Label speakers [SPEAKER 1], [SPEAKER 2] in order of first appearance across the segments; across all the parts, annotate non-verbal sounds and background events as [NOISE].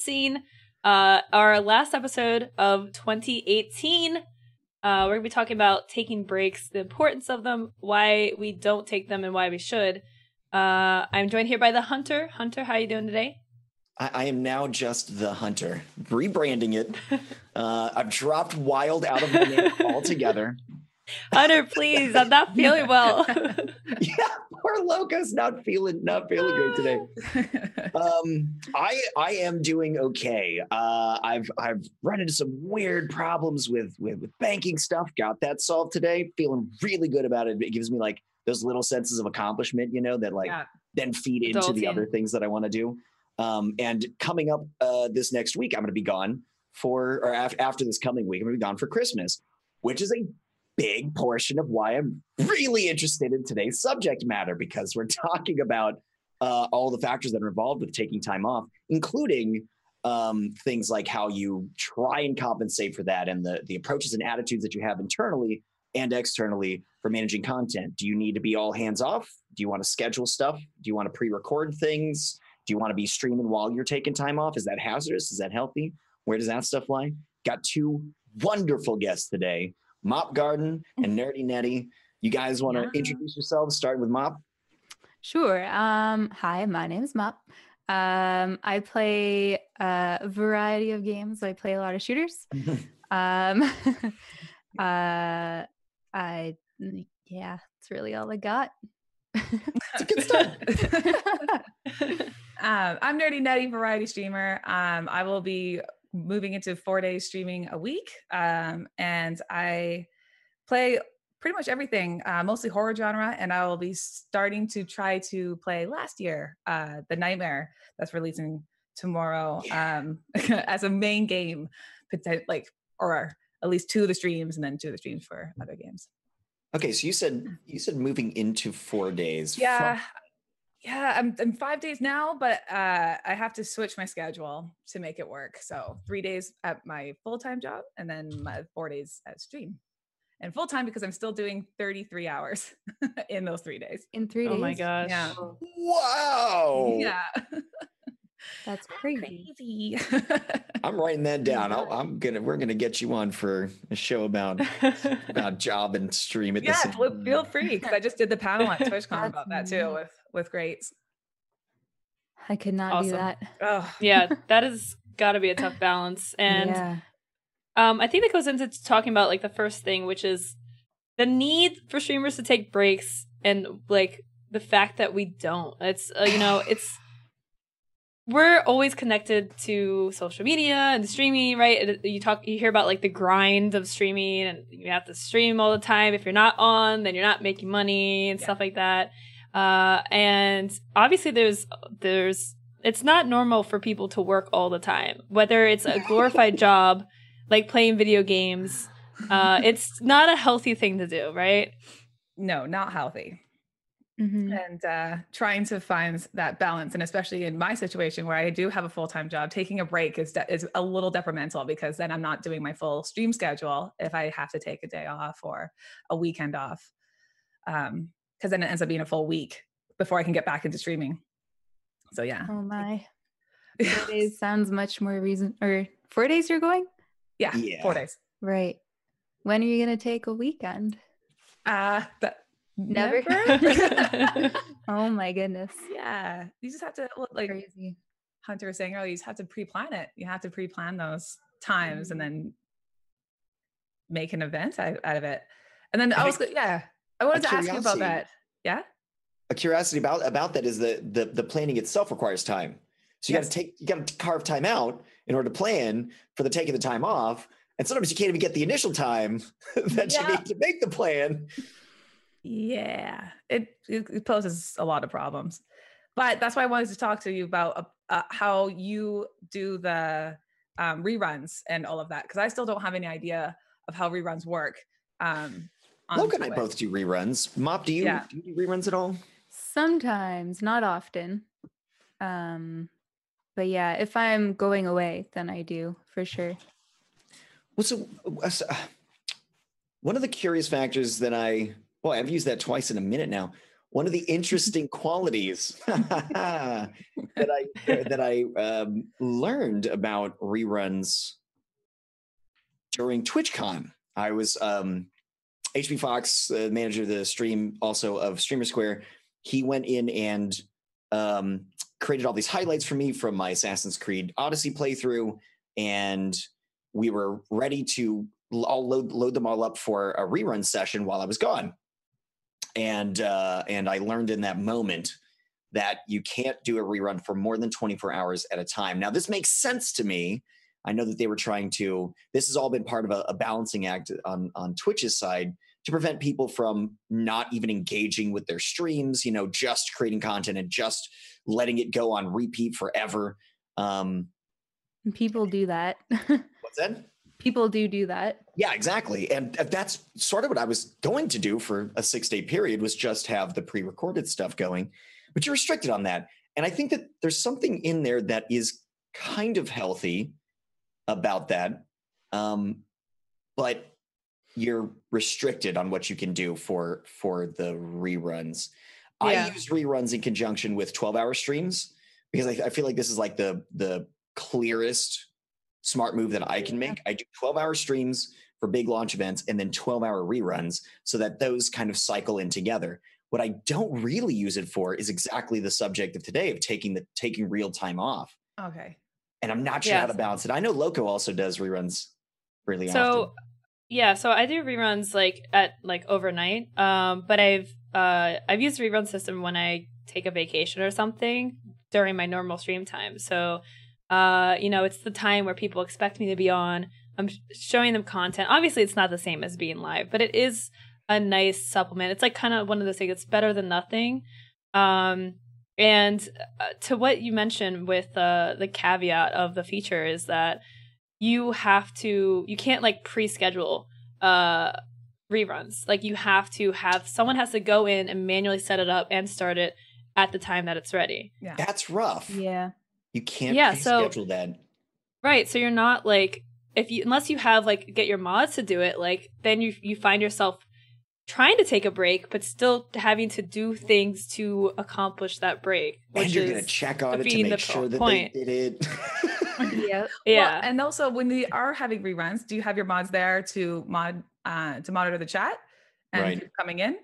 [SPEAKER 1] scene. Uh, our last episode of 2018. Uh, we're gonna be talking about taking breaks, the importance of them, why we don't take them, and why we should. Uh, I'm joined here by the Hunter. Hunter, how are you doing today?
[SPEAKER 2] I, I am now just the hunter, rebranding it. [LAUGHS] Uh, I've dropped wild out of my name altogether.
[SPEAKER 1] Hunter, please, I'm not feeling well. [LAUGHS]
[SPEAKER 2] yeah, poor Lowco's not feeling not feeling great today. [LAUGHS] Um, I I am doing okay. Uh, I've I've run into some weird problems with, with with banking stuff. Got that solved today. Feeling really good about it. It gives me like those little senses of accomplishment, you know, that like
[SPEAKER 3] Yeah.
[SPEAKER 2] then feed into the other things that I want to do. Um, and coming up uh, this next week, I'm going to be gone for, or af- after this coming week, I'm going to be gone for Christmas, which is a big portion of why I'm really interested in today's subject matter because we're [LAUGHS] talking about uh, all the factors that are involved with taking time off, including um, things like how you try and compensate for that and the the approaches and attitudes that you have internally and externally for managing content. Do you need to be all hands off? Do you want to schedule stuff? Do you want to pre-record things? Do you want to be streaming while you're taking time off? Is that hazardous? Is that healthy? Where does that stuff lie? Got two wonderful guests today, Mop Garden and Nerdy Netty. You guys want to
[SPEAKER 3] Yeah.
[SPEAKER 2] introduce yourselves? Starting with Mop.
[SPEAKER 4] Sure. Um, hi, my name is Mop. Um, I play a variety of games. I play a lot of shooters. [LAUGHS] Um, [LAUGHS] uh, I yeah, that's really all I got.
[SPEAKER 2] It's a good start. [LAUGHS]
[SPEAKER 3] um, I'm Nerdy Netty Variety Streamer. Um, I will be moving into four days streaming a week, um, and I play pretty much everything, uh, mostly horror genre. And I will be starting to try to play Last Year, uh, The Nightmare, that's releasing tomorrow um, [LAUGHS] as a main game, like or at least two of the streams, and then two of the streams for other games.
[SPEAKER 2] Okay, so you said you said moving into four days.
[SPEAKER 3] Yeah. Yeah, I'm, I'm five days now, but uh, I have to switch my schedule to make it work. So three days at my full time job, and then my four days at stream, and full time because I'm still doing 33 hours [LAUGHS] in those three days.
[SPEAKER 4] In three days.
[SPEAKER 1] oh my gosh.
[SPEAKER 3] Yeah,
[SPEAKER 2] Wow.
[SPEAKER 3] yeah, [LAUGHS]
[SPEAKER 4] That's crazy.
[SPEAKER 3] crazy.
[SPEAKER 2] I'm [LAUGHS] writing that down. I'll, I'm gonna. We're gonna get you on for a show about about [LAUGHS] job and stream at the
[SPEAKER 3] yeah,
[SPEAKER 2] same.
[SPEAKER 3] feel, feel free because I [LAUGHS] just did the panel at TwitchCon about that too with with greats.
[SPEAKER 4] I could not do that.
[SPEAKER 3] Oh,
[SPEAKER 1] yeah, that has got to be a tough balance. And
[SPEAKER 4] yeah.
[SPEAKER 1] um, I think that goes into talking about like the first thing, which is the need for streamers to take breaks and like the fact that we don't. It's uh, you know, it's we're always connected to social media and streaming, right? You talk, you hear about like the grind of streaming, and you have to stream all the time. If you're not on, then you're not making money and
[SPEAKER 3] Yeah.
[SPEAKER 1] stuff like that. Uh, and obviously, there's there's it's not normal for people to work all the time, whether it's a glorified [LAUGHS] job like playing video games. Uh, it's not a healthy thing to do, right?
[SPEAKER 3] no, not healthy.
[SPEAKER 4] Mhm.
[SPEAKER 3] and uh, trying to find that balance and especially in my situation where i do have a full-time job taking a break is, de- is a little detrimental because then i'm not doing my full stream schedule if i have to take a day off or a weekend off um because then it ends up being a full week before i can get back into streaming so yeah
[SPEAKER 4] Oh my. [LAUGHS] Four days sounds much more reason or four days you're going?
[SPEAKER 3] yeah,
[SPEAKER 2] Yeah.
[SPEAKER 3] four days
[SPEAKER 4] Right. When are you gonna take a weekend?
[SPEAKER 3] uh but
[SPEAKER 4] Never. [LAUGHS] [LAUGHS] oh my goodness.
[SPEAKER 3] yeah you just have to like
[SPEAKER 4] Crazy.
[SPEAKER 3] Hunter was saying earlier, you just have to pre-plan it. You have to pre-plan those times and mm-hmm. then make an event out, out of it. And then I
[SPEAKER 2] I
[SPEAKER 3] was, yeah, I wanted to ask you about that. Yeah.
[SPEAKER 2] a curiosity about about that is the the the planning itself requires time. So you got to take you got to carve time out in order to plan for the taking the time off. And sometimes you can't even get the initial time [LAUGHS] that
[SPEAKER 3] Yeah.
[SPEAKER 2] you need to make the plan.
[SPEAKER 3] Yeah. It, it, it poses a lot of problems. But that's why I wanted to talk to you about uh, uh, how you do the um, reruns and all of that. Because I still don't have any idea of how reruns work. Um,
[SPEAKER 2] Logan and I
[SPEAKER 3] Twitch.
[SPEAKER 2] both do reruns. Mop, do you
[SPEAKER 3] Yeah.
[SPEAKER 2] do you do reruns at all?
[SPEAKER 4] Sometimes, not often. Um, but yeah, if I'm going away, then I do for sure.
[SPEAKER 2] Well, so uh, so, uh, one of the curious factors that I well, I've used that twice in a minute now. one of the interesting [LAUGHS] qualities [LAUGHS] that I that I um, learned about reruns during TwitchCon. I was um, HB Fox, uh, manager of the stream, also of Streamer Square. He went in and um, created all these highlights for me from my Assassin's Creed Odyssey playthrough, and we were ready to I'll load load them all up for a rerun session while I was gone. And uh, and I learned in that moment that you can't do a rerun for more than 24 hours at a time. Now this makes sense to me. I know that they were trying to. This has all been part of a, a balancing act on on Twitch's side to prevent people from not even engaging with their streams. You know, just creating content and just letting it go on repeat forever. Um,
[SPEAKER 4] People do that. [LAUGHS]
[SPEAKER 2] what's that?
[SPEAKER 4] People do do that.
[SPEAKER 2] Yeah, exactly. And uh, that's sort of what I was going to do for a six day period was just have the pre recorded stuff going, but you're restricted on that. And I think that there's something in there that is kind of healthy about that. Um, but you're restricted on what you can do for for the reruns.
[SPEAKER 1] Yeah.
[SPEAKER 2] I use reruns in conjunction with 12 hour streams because I, I feel like this is like the the clearest smart move that I can make. I do 12 hour streams for big launch events and then 12 hour reruns so that those kind of cycle in together. What I don't really use it for is exactly the subject of today of taking the taking real time off.
[SPEAKER 3] Okay.
[SPEAKER 2] And I'm not sure how to balance it. I know Lowco also does reruns really often.
[SPEAKER 1] So
[SPEAKER 2] often.
[SPEAKER 1] yeah, so I do reruns like at like overnight. Um, but I've uh I've used the rerun system when I take a vacation or something during my normal stream time. So uh, you know, it's the time where people expect me to be on. I'm showing them content. Obviously, it's not the same as being live, but it is a nice supplement. It's like kind of one of those things. It's better than nothing. Um, and uh, to what you mentioned with uh, the caveat of the feature is that you have to you can't like pre-schedule uh reruns like you have to have someone has to go in and manually set it up and start it at the time that it's ready
[SPEAKER 3] Yeah.
[SPEAKER 2] That's rough.
[SPEAKER 4] Yeah.
[SPEAKER 2] You can't
[SPEAKER 1] Yeah, so-
[SPEAKER 2] schedule that.
[SPEAKER 1] right so you're not like if you unless you have like get your mods to do it like then you you find yourself trying to take a break but still having to do things to accomplish that break which
[SPEAKER 2] And you're
[SPEAKER 1] is
[SPEAKER 2] gonna check on it to make
[SPEAKER 1] the
[SPEAKER 2] sure that
[SPEAKER 1] point.
[SPEAKER 2] they did it.
[SPEAKER 4] Yep. [LAUGHS]
[SPEAKER 1] yeah [LAUGHS]
[SPEAKER 3] Well, and also when we are having reruns, do you have your mods there to mod uh to monitor the chat and
[SPEAKER 2] Right.
[SPEAKER 3] coming in?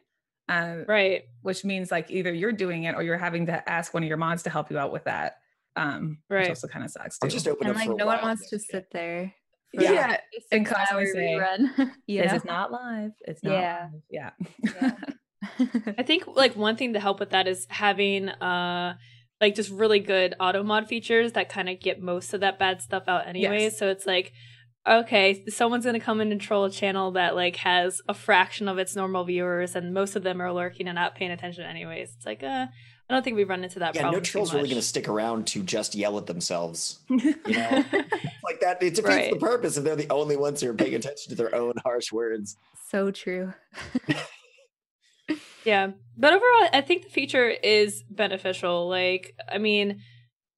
[SPEAKER 3] Uh,
[SPEAKER 1] right
[SPEAKER 3] which means like either you're doing it or you're having to ask one of your mods to help you out with that. Um,
[SPEAKER 1] Right.
[SPEAKER 3] which also kind of sucks too.
[SPEAKER 2] I'll just open
[SPEAKER 4] And like no one wants to sit there.
[SPEAKER 3] Yeah.
[SPEAKER 4] a
[SPEAKER 3] Yeah, and
[SPEAKER 4] 56
[SPEAKER 3] constantly say,
[SPEAKER 4] rerun. you [LAUGHS]
[SPEAKER 3] This is not live. It's not.
[SPEAKER 4] Yeah.
[SPEAKER 3] live. Yeah.
[SPEAKER 4] Yeah. [LAUGHS] [LAUGHS]
[SPEAKER 1] I think like one thing to help with that is having uh like just really good auto mod features that kind of get most of that bad stuff out anyway.
[SPEAKER 3] Yes.
[SPEAKER 1] So it's like okay, someone's gonna come in and troll a channel that like has a fraction of its normal viewers and most of them are lurking and not paying attention anyways. It's like uh I don't think we run into that
[SPEAKER 2] Yeah,
[SPEAKER 1] problem.
[SPEAKER 2] no trolls really going to stick around to just yell at themselves. [LAUGHS] You know, like that. It defeats the purpose if they're the only ones who are paying attention to their own [LAUGHS] harsh words.
[SPEAKER 4] so true. [LAUGHS]
[SPEAKER 1] Yeah. But overall, I think the feature is beneficial. Like, I mean,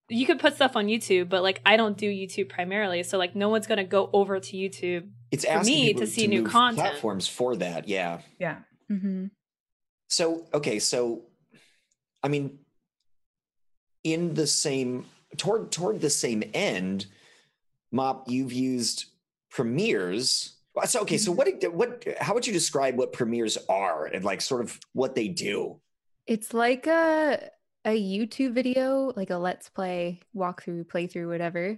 [SPEAKER 1] you could put stuff on YouTube, but like I don't do YouTube primarily. So like no one's gonna go over to YouTube.
[SPEAKER 2] It's
[SPEAKER 1] For
[SPEAKER 2] asking
[SPEAKER 1] me
[SPEAKER 2] people
[SPEAKER 1] to see new
[SPEAKER 2] move
[SPEAKER 1] content.
[SPEAKER 2] platforms for that. Yeah.
[SPEAKER 3] yeah.
[SPEAKER 4] hmm
[SPEAKER 2] So okay, so I mean, in the same toward toward the same end, Mop, you've used premieres. So okay, so what what how would you describe what premieres are and like sort of what they do?
[SPEAKER 4] It's like a a YouTube video, like a let's play, walkthrough, playthrough, whatever,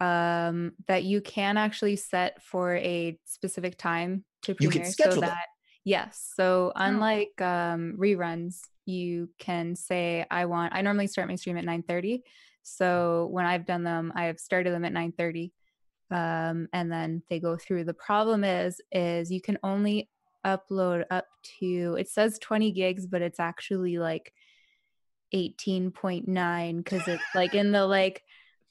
[SPEAKER 4] um, that you can actually set for a specific time to
[SPEAKER 2] You can
[SPEAKER 4] premiere.
[SPEAKER 2] schedule
[SPEAKER 4] so
[SPEAKER 2] them.
[SPEAKER 4] that yes. So unlike um, reruns, you can say I want. I normally start my stream at nine thirty. So when I've done them, I have started them at nine thirty, um, and then they go through. The problem is, is you can only upload up to. It says twenty gigs, but it's actually like 18.9 because it's like in the like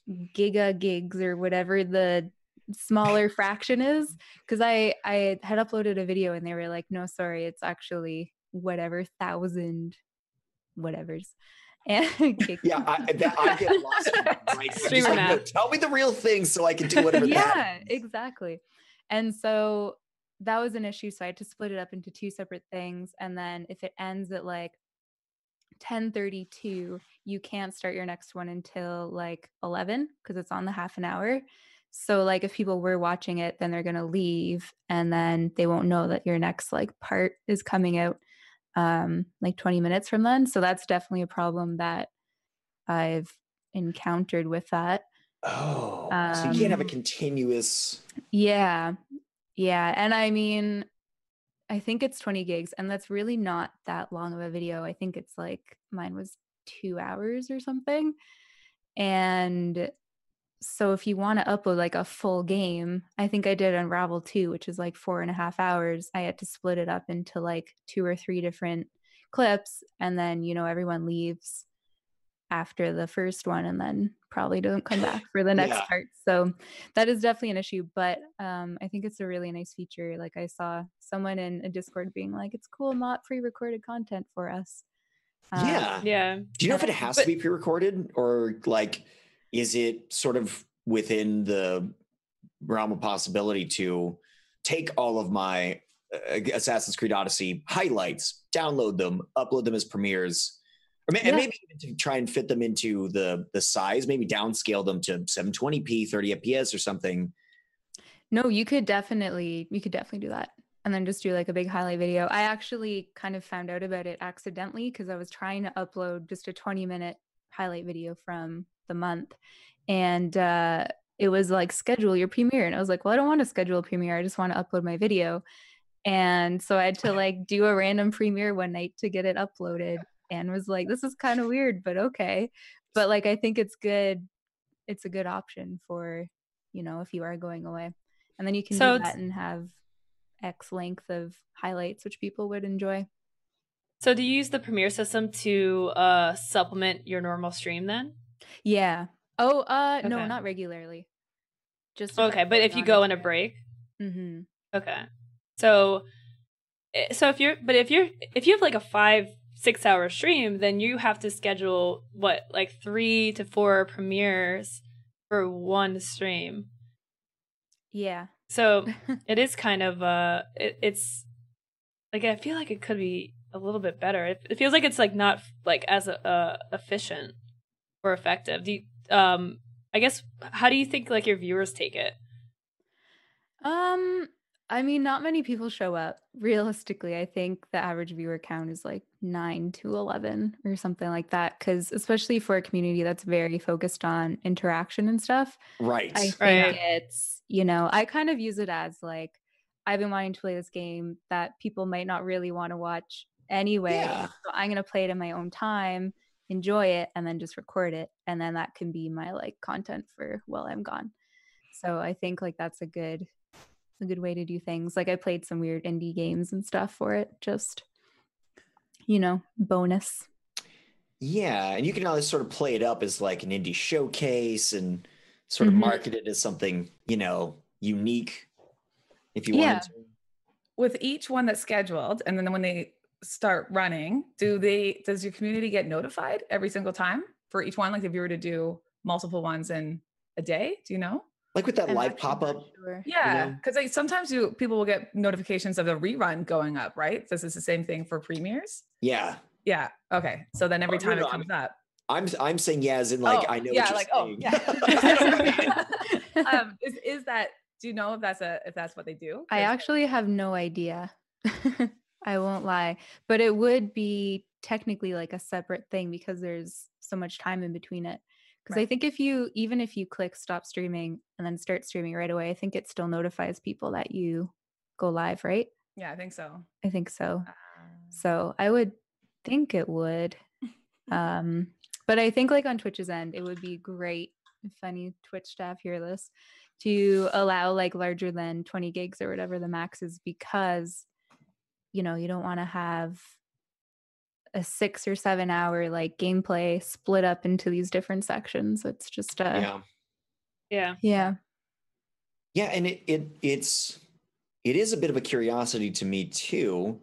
[SPEAKER 4] giga gigs or whatever the smaller fraction is [LAUGHS] because i i had uploaded a video and they were like no sorry it's actually whatever thousand whatevers [LAUGHS] and.
[SPEAKER 2] Yeah, I, that, I get lost. right? [LAUGHS]
[SPEAKER 1] Streamer
[SPEAKER 2] like, no, tell me the real thing so I can do whatever.
[SPEAKER 4] yeah
[SPEAKER 2] means.
[SPEAKER 4] exactly and so that was an issue so i had to split it up into two separate things and then if it ends at like 10:32, you can't start your next one until like 11 because it's on the half an hour. So like if people were watching it, then they're going to leave and then they won't know that your next like part is coming out um like 20 minutes from then. So that's definitely a problem that I've encountered with that.
[SPEAKER 2] Oh, so you can't have a
[SPEAKER 4] Um,
[SPEAKER 2] continuous.
[SPEAKER 4] Yeah. Yeah. And I mean, I think it's 20 gigs, and that's really not that long of a video. I think it's like mine was two hours or something. And so if you want to upload like a full game, I think I did Unravel 2, which is like four and a half hours. I had to split it up into like two or three different clips, and then, you know, everyone leaves after the first one and then probably don't come back [LAUGHS] for the next
[SPEAKER 2] Yeah.
[SPEAKER 4] part. So that is definitely an issue, but um, I think it's a really nice feature. Like I saw someone in a Discord being like, "It's cool, not pre-recorded content for us." Um,
[SPEAKER 2] yeah.
[SPEAKER 1] Yeah.
[SPEAKER 2] Do you know if it has to be pre-recorded or like is it sort of within the realm of possibility to take all of my uh, Assassin's Creed Odyssey highlights, download them, upload them as premieres, or ma- and maybe even to try and fit them into the the size, maybe downscale them to 720p, 30 FPS or something.
[SPEAKER 4] No, you could definitely you could definitely do that. And then just do like a big highlight video. I actually kind of found out about it accidentally because I was trying to upload just a 20 minute highlight video from the month. And uh it was like schedule your premiere. And I was like, well, I don't want to schedule a premiere. I just want to upload my video. And so I had to like do a random premiere one night to get it uploaded and was like, this is kind of weird, but okay. But like I think it's good. It's a good option for, you know, if you are going away and then you can
[SPEAKER 1] So
[SPEAKER 4] do that and have x length of highlights which people would enjoy
[SPEAKER 1] So do you use the Premiere system to uh supplement your normal stream then?
[SPEAKER 4] Yeah. Oh uh no not regularly. Just
[SPEAKER 1] Okay, but if you go in a break,
[SPEAKER 4] hmm
[SPEAKER 1] okay. So eh, so if you're but if you're if you have like a 5 6 hour stream, then you have to schedule what like 3 to 4 premieres for one stream.
[SPEAKER 4] yeah.
[SPEAKER 1] So [LAUGHS] it is kind of uh it, it's like I feel like it could be a little bit better. It, it feels like it's like not like as uh, efficient or effective. Do you, um I guess how do you think like your viewers take it?
[SPEAKER 4] um i mean not many people show up realistically i think the average viewer count is like 9 to 11 or something like that because especially for a community that's very focused on interaction and stuff
[SPEAKER 2] Right.
[SPEAKER 4] I think
[SPEAKER 1] Right.
[SPEAKER 4] it's, you know, I kind of use it as like, I've been wanting to play this game that people might not really want to watch anyway.
[SPEAKER 2] Yeah.
[SPEAKER 4] So I'm going to play it in my own time, enjoy it, and then just record it. And then that can be my like content for while I'm gone. So I think like that's a good, a good way to do things. Like I played some weird indie games and stuff for it, just, you know, bonus.
[SPEAKER 2] Yeah, and you can always sort of play it up as like an indie showcase and sort of
[SPEAKER 4] Mhm.
[SPEAKER 2] market it as something, you know, unique if you
[SPEAKER 4] Yeah.
[SPEAKER 2] wanted to.
[SPEAKER 3] with each one that's scheduled and then when they start running do they does your community get notified every single time for each one like if you were to do multiple ones in a day do you know
[SPEAKER 2] Like with that
[SPEAKER 4] I'm
[SPEAKER 2] live pop-up.
[SPEAKER 4] sure.
[SPEAKER 3] yeah
[SPEAKER 2] know?
[SPEAKER 3] because like sometimes you people will get notifications of the rerun going up right this is the same thing for premieres
[SPEAKER 2] Yeah.
[SPEAKER 3] yeah okay so then every
[SPEAKER 2] Oh,
[SPEAKER 3] time
[SPEAKER 2] no,
[SPEAKER 3] it comes up
[SPEAKER 2] I'm I'm saying yeah as in like
[SPEAKER 3] Oh,
[SPEAKER 2] I know
[SPEAKER 3] yeah
[SPEAKER 2] what you're
[SPEAKER 3] like oh yeah [LAUGHS] [LAUGHS] [LAUGHS] um is, is that do you know if that's a if that's what they do
[SPEAKER 4] I actually have no idea. I won't lie, but it would be technically like a separate thing because there's so much time in between it. Because I think if you even if you click stop streaming and then start streaming right away, I think it still notifies people that you go live, right?
[SPEAKER 3] yeah i think so
[SPEAKER 4] I think so.
[SPEAKER 3] Um,
[SPEAKER 4] So I would think it would. [LAUGHS] Um, but I think like on Twitch's end, it would be great if any Twitch staff hear this to allow like larger than 20 gigs or whatever the max is because you know you don't want to have a six or seven hour like gameplay split up into these different sections. It's just a
[SPEAKER 2] yeah.
[SPEAKER 1] Yeah.
[SPEAKER 4] yeah.
[SPEAKER 2] Yeah, and it, it it's it is a bit of a curiosity to me too.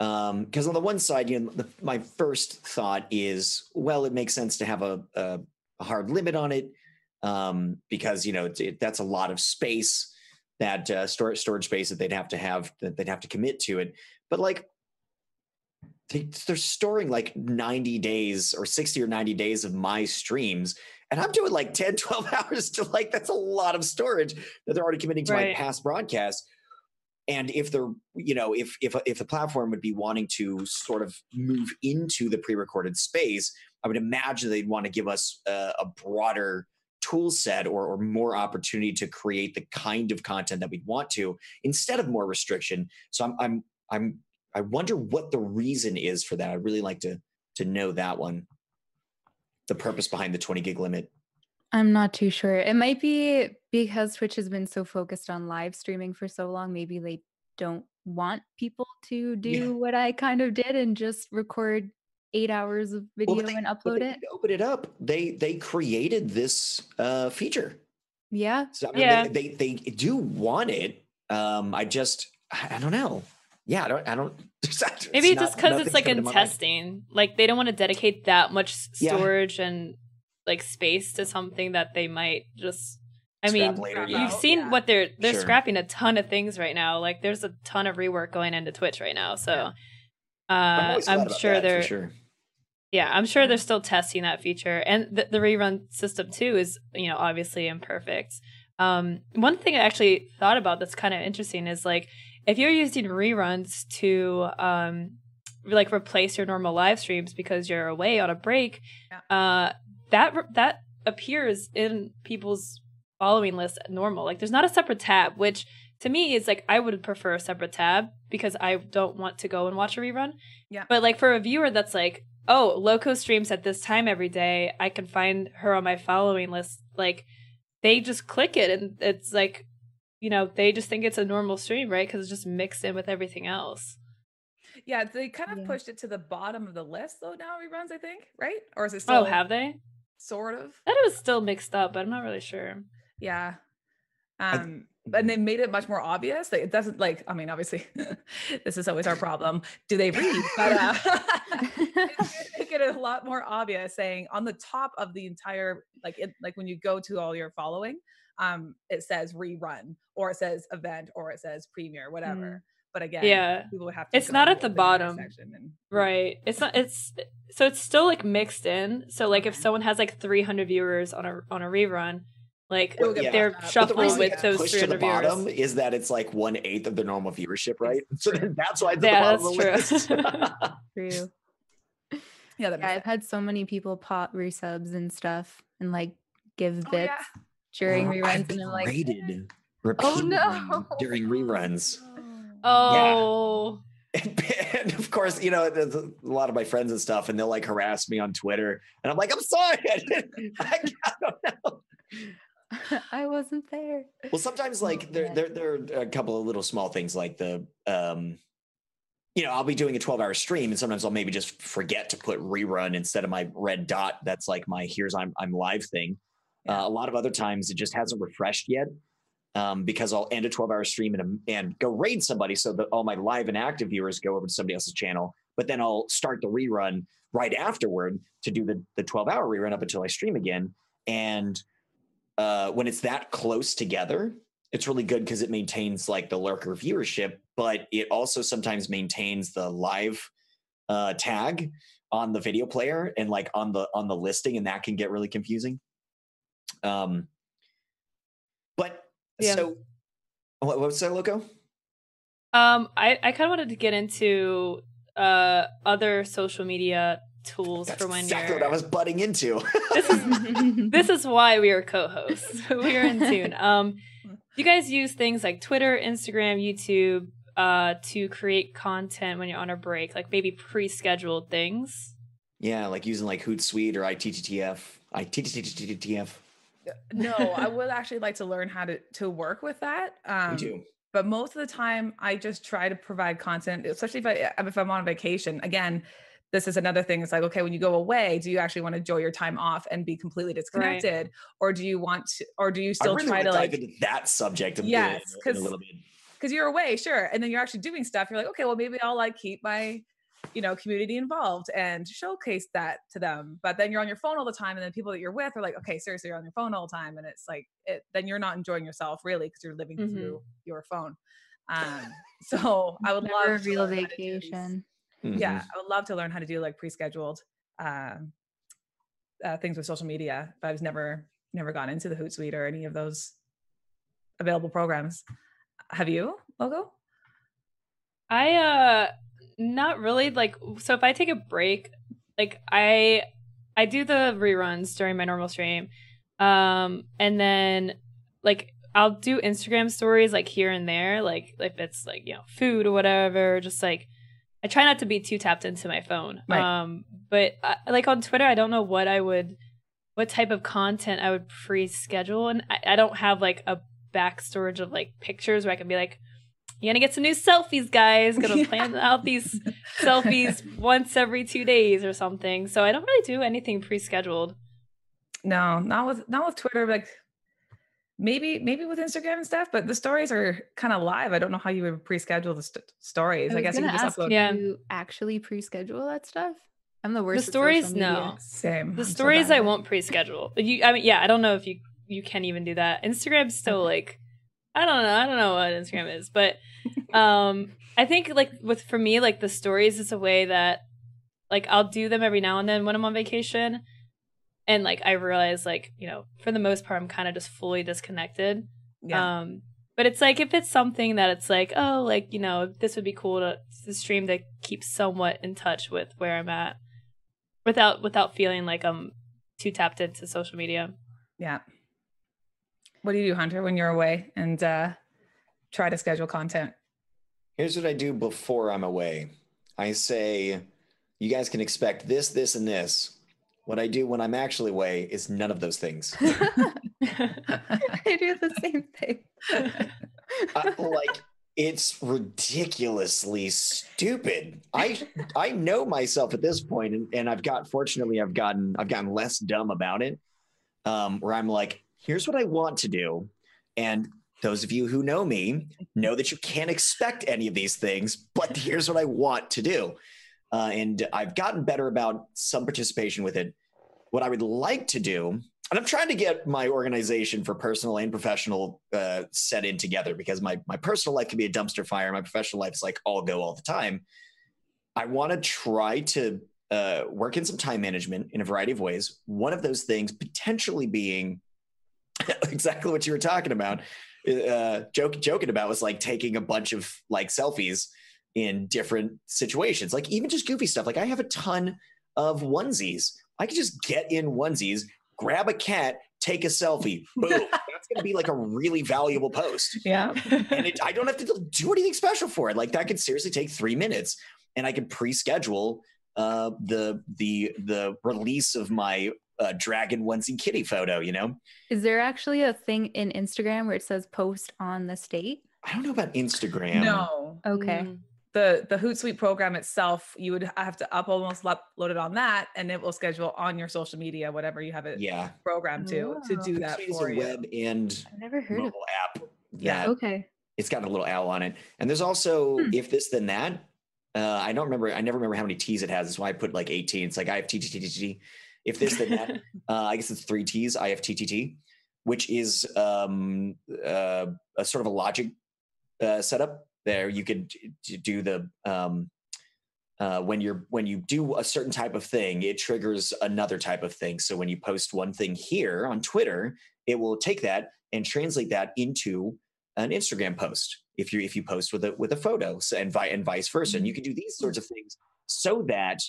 [SPEAKER 2] Um, because on the one side, you know, the, my first thought is, well, it makes sense to have a, a, a hard limit on it, um, because you know it, it- that's a lot of space that uh, storage storage space that they'd have to have that they'd have to commit to it. But like, they, they're storing like 90 days or 60 or 90 days of my streams and i'm doing like 10 12 [LAUGHS] hours to like that's a lot of storage that they're already committing to
[SPEAKER 1] Right.
[SPEAKER 2] my past broadcasts and if they're you know if if if the platform would be wanting to sort of move into the pre-recorded space i would imagine they'd want to give us a, a broader tool set or, or more opportunity to create the kind of content that we'd want to instead of more restriction so i'm i'm i'm i wonder what the reason is for that i'd really like to to know that one the purpose behind the 20 gig limit
[SPEAKER 4] I'm not too sure. It might be because Twitch has been so focused on live streaming for so long. Maybe they don't want people to do
[SPEAKER 2] Yeah.
[SPEAKER 4] what I kind of did and just record eight hours of video
[SPEAKER 2] Well, they-
[SPEAKER 4] and upload it.
[SPEAKER 2] open it up they they created this uh feature
[SPEAKER 4] Yeah.
[SPEAKER 2] So I mean,
[SPEAKER 1] Yeah.
[SPEAKER 2] they, they they do want it. Um, I just I, I don't know. Yeah, I don't. I don't. [LAUGHS]
[SPEAKER 1] Maybe
[SPEAKER 2] it's
[SPEAKER 1] just because it's like
[SPEAKER 2] coming
[SPEAKER 1] in
[SPEAKER 2] to mind.
[SPEAKER 1] testing. Like they don't want to dedicate that much s-
[SPEAKER 2] Yeah.
[SPEAKER 1] storage and like space to something that they might just. I
[SPEAKER 2] Scrap
[SPEAKER 1] mean,
[SPEAKER 2] later,
[SPEAKER 1] you've
[SPEAKER 3] out,
[SPEAKER 1] seen
[SPEAKER 3] yeah.
[SPEAKER 1] what they're they're
[SPEAKER 2] Sure.
[SPEAKER 1] scrapping a ton of things right now. Like there's a ton of rework going into Twitch right now. So
[SPEAKER 2] I'm,
[SPEAKER 1] uh,
[SPEAKER 2] always glad
[SPEAKER 1] I'm sure
[SPEAKER 2] that,
[SPEAKER 1] they're
[SPEAKER 2] sure.
[SPEAKER 1] Yeah, I'm sure they're still testing that feature, and the, the rerun system too is you know obviously imperfect. Um, one thing I actually thought about that's kind of interesting is like if you're using reruns to um, like replace your normal live streams because you're away on a break, uh, that that appears in people's following list normal. Like there's not a separate tab, which to me is like I would prefer a separate tab because I don't want to go and watch a rerun.
[SPEAKER 3] Yeah.
[SPEAKER 1] But like for a viewer that's like, oh, Lowco streams at this time every day, I can find her on my following list. Like they just click it and it's like, you know, they just think it's a normal stream, right? Because it's just mixed in with everything else.
[SPEAKER 3] Yeah, they kind of
[SPEAKER 4] Yeah.
[SPEAKER 3] pushed it to the bottom of the list though now reruns, I think, right? Or is it still
[SPEAKER 1] Oh, have they?
[SPEAKER 3] sort of?
[SPEAKER 1] That was still mixed up, but I'm not really sure.
[SPEAKER 3] Yeah. Um and they made it much more obvious. Like it doesn't like I mean, obviously [LAUGHS] this is always our problem. Do they read? But uh [LAUGHS] they make it a lot more obvious saying on the top of the entire like it like when you go to all your following, um, it says rerun or it says event or it says premiere, whatever. But again,
[SPEAKER 1] Yeah.
[SPEAKER 3] people would have to
[SPEAKER 1] It's not at the bottom.
[SPEAKER 3] section and
[SPEAKER 1] Right. It's not it's so it's still like mixed in. So like if someone has like 300 viewers on a on a rerun, like
[SPEAKER 3] It'll get
[SPEAKER 1] they're
[SPEAKER 3] bumped up.
[SPEAKER 1] shuffled
[SPEAKER 2] the
[SPEAKER 1] with those
[SPEAKER 2] pushed to the
[SPEAKER 1] 300 viewers.
[SPEAKER 2] bottom is that it's like one eighth of the normal viewership, right? [LAUGHS] So that's why it's
[SPEAKER 1] Yeah,
[SPEAKER 2] at the bottom
[SPEAKER 1] that's
[SPEAKER 2] of the
[SPEAKER 1] true.
[SPEAKER 2] list. [LAUGHS]
[SPEAKER 4] True. [LAUGHS]
[SPEAKER 3] yeah, that
[SPEAKER 4] Yeah, I've had so many people pop resubs and stuff and like give
[SPEAKER 3] Oh,
[SPEAKER 4] bits
[SPEAKER 3] yeah.
[SPEAKER 4] during
[SPEAKER 2] Oh,
[SPEAKER 4] reruns.
[SPEAKER 2] I've
[SPEAKER 4] And
[SPEAKER 2] been
[SPEAKER 4] I'm like,
[SPEAKER 2] rated
[SPEAKER 4] eh.
[SPEAKER 2] oh
[SPEAKER 4] no.
[SPEAKER 2] during reruns.
[SPEAKER 1] Oh. oh.
[SPEAKER 2] and of course, you know, there's a lot of my friends and stuff, and they'll like harass me on Twitter, and I'm like, I'm sorry, I, I don't know. [LAUGHS]
[SPEAKER 4] I wasn't there.
[SPEAKER 2] Well, sometimes like there, there, there are a couple of little small things like the, um, you know, I'll be doing a 12 hour stream, and sometimes I'll maybe just forget to put rerun instead of my red dot. That's like my here's I'm I'm live thing.
[SPEAKER 3] Yeah.
[SPEAKER 2] Uh, a lot of other times it just hasn't refreshed yet. Um, because I'll end a 12 hour stream and, and go raid somebody so that all my live and active viewers go over to somebody else's channel, but then I'll start the rerun right afterward to do the, the 12 hour rerun up until I stream again. And uh, when it's that close together, it's really good because it maintains like the lurker viewership, but it also sometimes maintains the live uh, tag on the video player and like on the on the listing, and that can get really confusing. Um, but
[SPEAKER 1] Yeah.
[SPEAKER 2] so what, what was that, Lowco?
[SPEAKER 1] Um I I kind of wanted to get into uh other social media tools
[SPEAKER 2] That's
[SPEAKER 1] for when
[SPEAKER 2] exactly
[SPEAKER 1] you're
[SPEAKER 2] what I was butting into.
[SPEAKER 1] This is [LAUGHS] this is why we are co-hosts. [LAUGHS] we are in tune. Um, you guys use things like Twitter, Instagram, YouTube uh, to create content when you're on a break, like maybe pre-scheduled things.
[SPEAKER 2] yeah, like using like Hootsuite or ITTF. ITTTF.
[SPEAKER 3] no, I would actually like to learn how to to work with that. Um,
[SPEAKER 2] Me too.
[SPEAKER 3] but most of the time i just try to provide content especially if i if i'm on vacation again this is another thing it's like okay when you go away do you actually want to enjoy your time off and be completely disconnected? Or do you want to or do you still
[SPEAKER 2] I really
[SPEAKER 3] try
[SPEAKER 2] want
[SPEAKER 3] to
[SPEAKER 2] dive
[SPEAKER 3] like
[SPEAKER 2] into that subject of
[SPEAKER 3] Yes,
[SPEAKER 2] in a
[SPEAKER 3] 'cause-
[SPEAKER 2] little bit.
[SPEAKER 3] because you're away sure and then you're actually doing stuff you're like okay well maybe i'll like keep my you know community involved and showcase that to them. But then you're on your phone all the time and then people that you're with are like okay seriously you're on your phone all the time and it's like it then you're not enjoying yourself really because you're living
[SPEAKER 1] Mhm.
[SPEAKER 3] through your phone. Um [LAUGHS] so i would
[SPEAKER 4] Never
[SPEAKER 3] love
[SPEAKER 4] a
[SPEAKER 3] to
[SPEAKER 4] real
[SPEAKER 3] learn how to do these-
[SPEAKER 4] vacation.
[SPEAKER 3] Yeah. I would love to learn how to do like pre-scheduled um, uh, things with social media, but I've never never gone into the Hootsuite or any of those available programs. Have you, Lowco?
[SPEAKER 1] I uh not really like so if I take a break, like I I do the reruns during my normal stream. Um and then like I'll do Instagram stories like here and there, like if it's like, you know, food or whatever, just like I try not to be too tapped into my phone.
[SPEAKER 3] Right.
[SPEAKER 1] Um but I, like on Twitter, I don't know what I would what type of content I would pre-schedule and I, I don't have like a back storage of like pictures where I can be like you're gonna get some new selfies, guys. Gonna [LAUGHS] plan out these selfies [LAUGHS] once every two days or something. So I don't really do anything pre-scheduled.
[SPEAKER 3] No, not with not with Twitter. Like maybe maybe with Instagram and stuff, but the stories are kind of live. I don't know how you would pre-schedule the st- stories. I,
[SPEAKER 4] was
[SPEAKER 3] guess you can just
[SPEAKER 4] ask,
[SPEAKER 3] upload.
[SPEAKER 4] do
[SPEAKER 1] Yeah.
[SPEAKER 4] you actually pre-schedule that stuff? I'm the worst.
[SPEAKER 1] The stories, no.
[SPEAKER 3] Same.
[SPEAKER 1] The
[SPEAKER 3] I'm
[SPEAKER 1] stories
[SPEAKER 3] bad
[SPEAKER 1] I won't pre-schedule. You, I mean, yeah, I don't know if you you can even do that. Instagram's still like, I don't know, I don't know what Instagram is, but [LAUGHS] um, I think like with for me, like the stories is a way that like I'll do them every now and then when I'm on vacation, and like I realize like you know for the most part I'm kind of just fully disconnected.
[SPEAKER 3] Yeah.
[SPEAKER 1] Um, but it's like if it's something that it's like, oh, like you know, this would be cool to, to stream to keep somewhat in touch with where I'm at, without without feeling like I'm too tapped into social media.
[SPEAKER 3] yeah. What do you do, Hunter, when you're away and uh, try to schedule content?
[SPEAKER 2] Here's what I do before I'm away. I say, you guys can expect this, this, and this. What I do when I'm actually away is none of those things. [LAUGHS]
[SPEAKER 4] I do the same thing.
[SPEAKER 2] I- like it's ridiculously stupid. I I know myself at this point, and, and I've got fortunately I've gotten I've gotten less dumb about it. Um, where I'm like, here's what I want to do, and those of you who know me know that you can't expect any of these things, but here's what I want to do. Uh, and I've gotten better about some participation with it. What I would like to do, and I'm trying to get my organization for personal and professional uh, set in together because my my personal life can be a dumpster fire. My professional life is like all go all the time. I want to try to uh, work in some time management in a variety of ways. One of those things potentially being [LAUGHS] exactly what you were talking about, uh, joke, joking about was like taking a bunch of like selfies in different situations, like even just goofy stuff. Like I have a ton of onesies. I could just get in onesies, grab a cat, take a selfie. [LAUGHS] Boom. That's going to be like a really valuable post.
[SPEAKER 3] Yeah.
[SPEAKER 2] And it, I don't have to do anything special for it. Like that could seriously take three minutes, and I could pre-schedule uh, the the the release of my uh, dragon onesie kitty photo. You know,
[SPEAKER 4] Is there actually a thing in Instagram where it says post on the state?
[SPEAKER 2] I don't know about Instagram.
[SPEAKER 3] No.
[SPEAKER 4] Okay.
[SPEAKER 1] Mm.
[SPEAKER 3] The the Hootsuite program itself, you would have to up almost upload it on that, and it will schedule on your social media whatever you have it
[SPEAKER 2] Yeah,
[SPEAKER 3] programmed to to
[SPEAKER 4] Oh.
[SPEAKER 3] do that
[SPEAKER 2] Actually, it's
[SPEAKER 3] for
[SPEAKER 2] a
[SPEAKER 3] you.
[SPEAKER 2] web and
[SPEAKER 4] I've never heard of
[SPEAKER 2] mobile app.
[SPEAKER 3] Yeah.
[SPEAKER 4] Okay.
[SPEAKER 2] it's got a little owl on it. And there's also
[SPEAKER 4] Hmm.
[SPEAKER 2] if this then that. Uh, I don't remember. I never remember how many T's it has. That's why I put like 18. It's like I have T T T T T. If this then that. [LAUGHS] uh, I guess it's three T's. I have T T T, which is um, uh, a sort of a logic uh, setup. There you could do the um, uh, when you're when you do a certain type of thing, it triggers another type of thing. So when you post one thing here on Twitter, it will take that and translate that into an Instagram post. If you if you post with a with a photo, so, and, vi- and vice versa, and you can do these sorts of things so that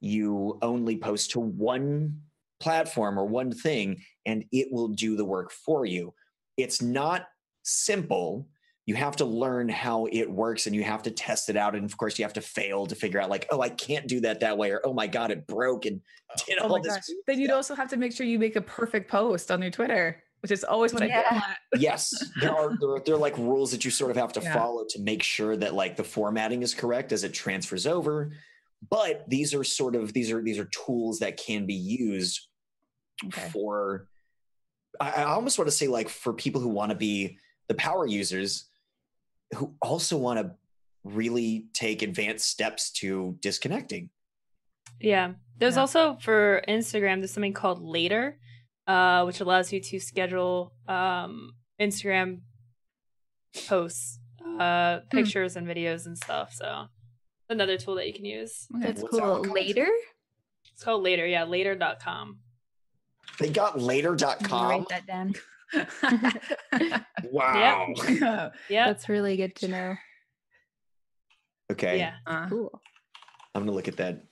[SPEAKER 2] you only post to one platform or one thing, and it will do the work for you. It's not simple. You have to learn how it works and you have to test it out. And of course, you have to fail to figure out, like, oh, I can't do that that way, or oh my God, it broke and [LAUGHS] did
[SPEAKER 3] Oh
[SPEAKER 2] all
[SPEAKER 3] my
[SPEAKER 2] this.
[SPEAKER 3] gosh. Then you'd also have to make sure you make a perfect post on your Twitter, which is always what I
[SPEAKER 4] Yeah.
[SPEAKER 3] fail at. [LAUGHS]
[SPEAKER 2] yes there are there are, there are like rules that you sort of have to
[SPEAKER 3] Yeah.
[SPEAKER 2] follow to make sure that like the formatting is correct as it transfers over but these are sort of these are these are tools that can be used
[SPEAKER 3] Okay.
[SPEAKER 2] for I, I almost want to say like for people who want to be the power users who also want to really take advanced steps to disconnecting
[SPEAKER 1] Yeah. There's
[SPEAKER 3] Yeah.
[SPEAKER 1] also for Instagram, there's something called Later, uh, which allows you to schedule um, Instagram posts, uh, pictures and videos and stuff. So Another tool that you can use.
[SPEAKER 3] Okay.
[SPEAKER 4] That's
[SPEAKER 2] What's
[SPEAKER 4] cool.
[SPEAKER 2] called?
[SPEAKER 4] Later?
[SPEAKER 1] It's called Later. Yeah, later.com.
[SPEAKER 2] They got
[SPEAKER 4] I'm gonna
[SPEAKER 2] later.com.
[SPEAKER 4] Write that down. [LAUGHS]
[SPEAKER 2] Wow.
[SPEAKER 1] Yeah.
[SPEAKER 4] That's really good to know.
[SPEAKER 2] Okay.
[SPEAKER 1] Yeah.
[SPEAKER 3] Uh,
[SPEAKER 4] Cool.
[SPEAKER 2] I'm gonna look at that.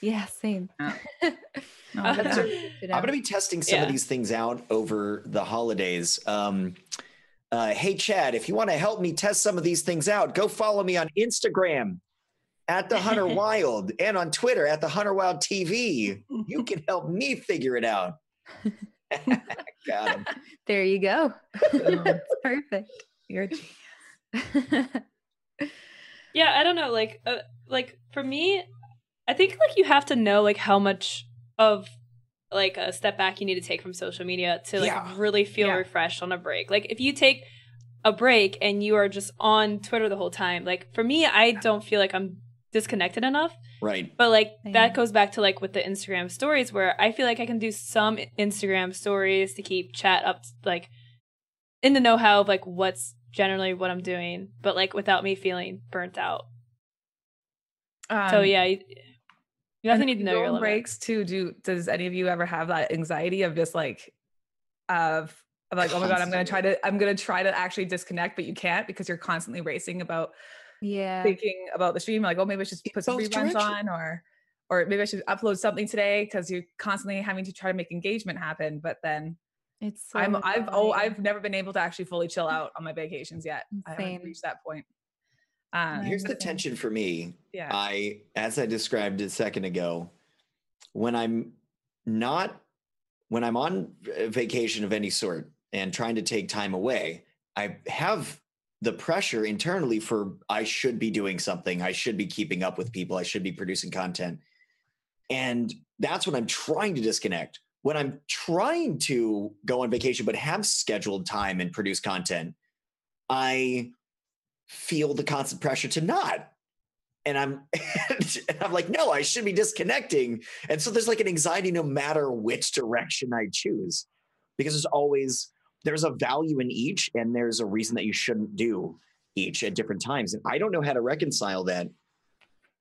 [SPEAKER 4] Yeah, same.
[SPEAKER 3] no,
[SPEAKER 1] Uh,
[SPEAKER 3] but,
[SPEAKER 2] That's
[SPEAKER 3] uh,
[SPEAKER 2] a-
[SPEAKER 4] Good to
[SPEAKER 2] I'm gonna be testing some of these things out over the holidays. Um, uh, hey Chad, if you want to help me test some of these things out, go follow me on Instagram at the Hunter [LAUGHS] Wild and on Twitter at the Hunter Wild TV. You can help me figure it out. [LAUGHS] [LAUGHS] Got him. [LAUGHS]
[SPEAKER 4] There you go. That's perfect.
[SPEAKER 3] you're a genius. [LAUGHS]
[SPEAKER 1] yeah i don't know like uh, like for me i think like you have to know like how much of like a step back you need to take from social media to like
[SPEAKER 2] Yeah.
[SPEAKER 1] really feel
[SPEAKER 3] Yeah.
[SPEAKER 1] refreshed on a break like if you take a break and you are just on twitter the whole time like for me i don't feel like i'm disconnected enough
[SPEAKER 2] Right.
[SPEAKER 1] but like
[SPEAKER 4] Same.
[SPEAKER 1] that goes back to like with the instagram stories where i feel like i can do some instagram stories to keep chat up like in the know-how of like what's generally what i'm doing but like without me feeling burnt out so
[SPEAKER 3] Um,
[SPEAKER 1] yeah, you, you definitely need to know your
[SPEAKER 3] on
[SPEAKER 1] limit.
[SPEAKER 3] breaks too. Do does any of you ever have that anxiety of just like of of like, oh my [LAUGHS] god, I'm gonna try to I'm gonna try to actually disconnect, but you can't because you're constantly racing about
[SPEAKER 4] yeah.
[SPEAKER 3] thinking about the stream, like, oh maybe I should
[SPEAKER 2] In
[SPEAKER 3] put some reruns
[SPEAKER 2] directions.
[SPEAKER 3] on or or maybe I should upload something today because you're constantly having to try to make engagement happen. But then
[SPEAKER 4] It's so
[SPEAKER 3] I'm I've oh. I've never been able to actually fully chill [LAUGHS] out on my vacations yet. I haven't reached that point. Um,
[SPEAKER 2] Here's the tension for me.
[SPEAKER 3] yeah.
[SPEAKER 2] I, as I described a second ago, when I'm not, when I'm on vacation of any sort and trying to take time away, I have the pressure internally for I should be doing something. I should be keeping up with people. I should be producing content. And that's when I'm trying to disconnect. When I'm trying to go on vacation, but have scheduled time and produce content, I feel the constant pressure to not and I'm [LAUGHS] and I'm like, no, I should be disconnecting. And so there's like an anxiety no matter which direction I choose. Because there's always there's a value in each and there's a reason that you shouldn't do each at different times. And I don't know how to reconcile that.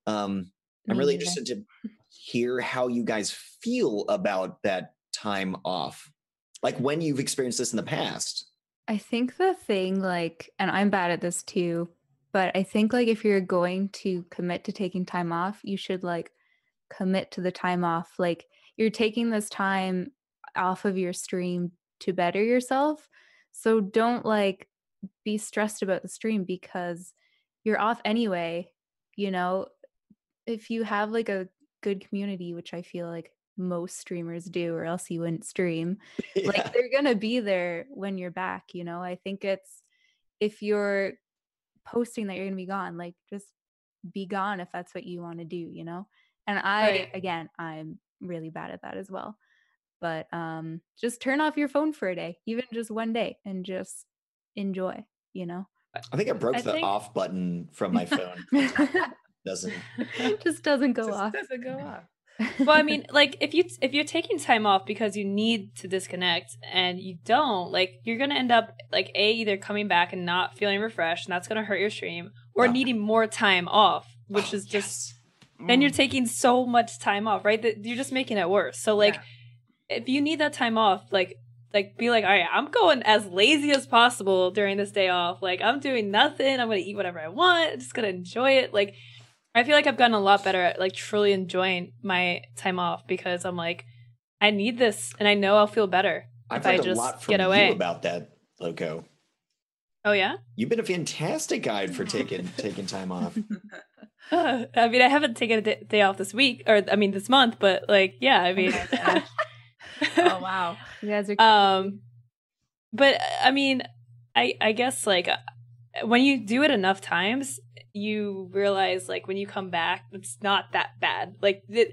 [SPEAKER 2] Um I'm really interested to hear how you guys feel about that time off. Like when you've experienced this in the past.
[SPEAKER 4] I think the thing, like, and I'm bad at this too, but I think, like, if you're going to commit to taking time off, you should, like, commit to the time off. Like, you're taking this time off of your stream to better yourself. So don't, like, be stressed about the stream because you're off anyway. You know, if you have, like, a good community, which I feel like most streamers do, or else you wouldn't stream [LAUGHS]
[SPEAKER 2] Yeah.
[SPEAKER 4] like they're gonna be there when you're back you know i think it's if you're posting that you're gonna be gone like just be gone if that's what you want to do you know and i
[SPEAKER 1] Right.
[SPEAKER 4] again i'm really bad at that as well but um just turn off your phone for a day even just one day and just enjoy you know
[SPEAKER 2] I think I broke
[SPEAKER 1] I
[SPEAKER 2] the
[SPEAKER 1] think-
[SPEAKER 2] off button from my phone. [LAUGHS] Doesn't
[SPEAKER 4] just doesn't go
[SPEAKER 3] Just
[SPEAKER 4] off
[SPEAKER 3] doesn't go off. [LAUGHS]
[SPEAKER 1] well, I mean, like if you if you're taking time off because you need to disconnect and you don't, like you're gonna end up like a either coming back and not feeling refreshed, and that's gonna hurt your stream, or
[SPEAKER 2] Yeah.
[SPEAKER 1] needing more time off, which
[SPEAKER 2] Oh,
[SPEAKER 1] is just
[SPEAKER 2] yes.
[SPEAKER 1] then you're
[SPEAKER 3] Mm.
[SPEAKER 1] taking so much time off, right? That you're just making it worse. So like,
[SPEAKER 3] Yeah.
[SPEAKER 1] If you need that time off, like like be like, all right, I'm going as lazy as possible during this day off. Like I'm doing nothing. I'm gonna eat whatever I want. I'm just gonna enjoy it. Like I feel like I've gotten a lot better at like truly enjoying my time off because I'm like, I need this, and I know I'll feel better
[SPEAKER 2] I've
[SPEAKER 1] if I
[SPEAKER 2] learned a
[SPEAKER 1] just
[SPEAKER 2] lot from
[SPEAKER 1] get away.
[SPEAKER 2] you about that, Lowco.
[SPEAKER 1] Oh yeah.
[SPEAKER 2] You've been a fantastic guide for taking [LAUGHS] taking time off. [LAUGHS]
[SPEAKER 1] I mean, I haven't taken a day, day off this week, or I mean, this month, but like, yeah, I oh mean, [LAUGHS]
[SPEAKER 3] oh wow. [LAUGHS]
[SPEAKER 4] you guys are
[SPEAKER 1] um, but I mean, I I guess like uh, when you do it enough times, you realize like when you come back, it's not that bad. Like the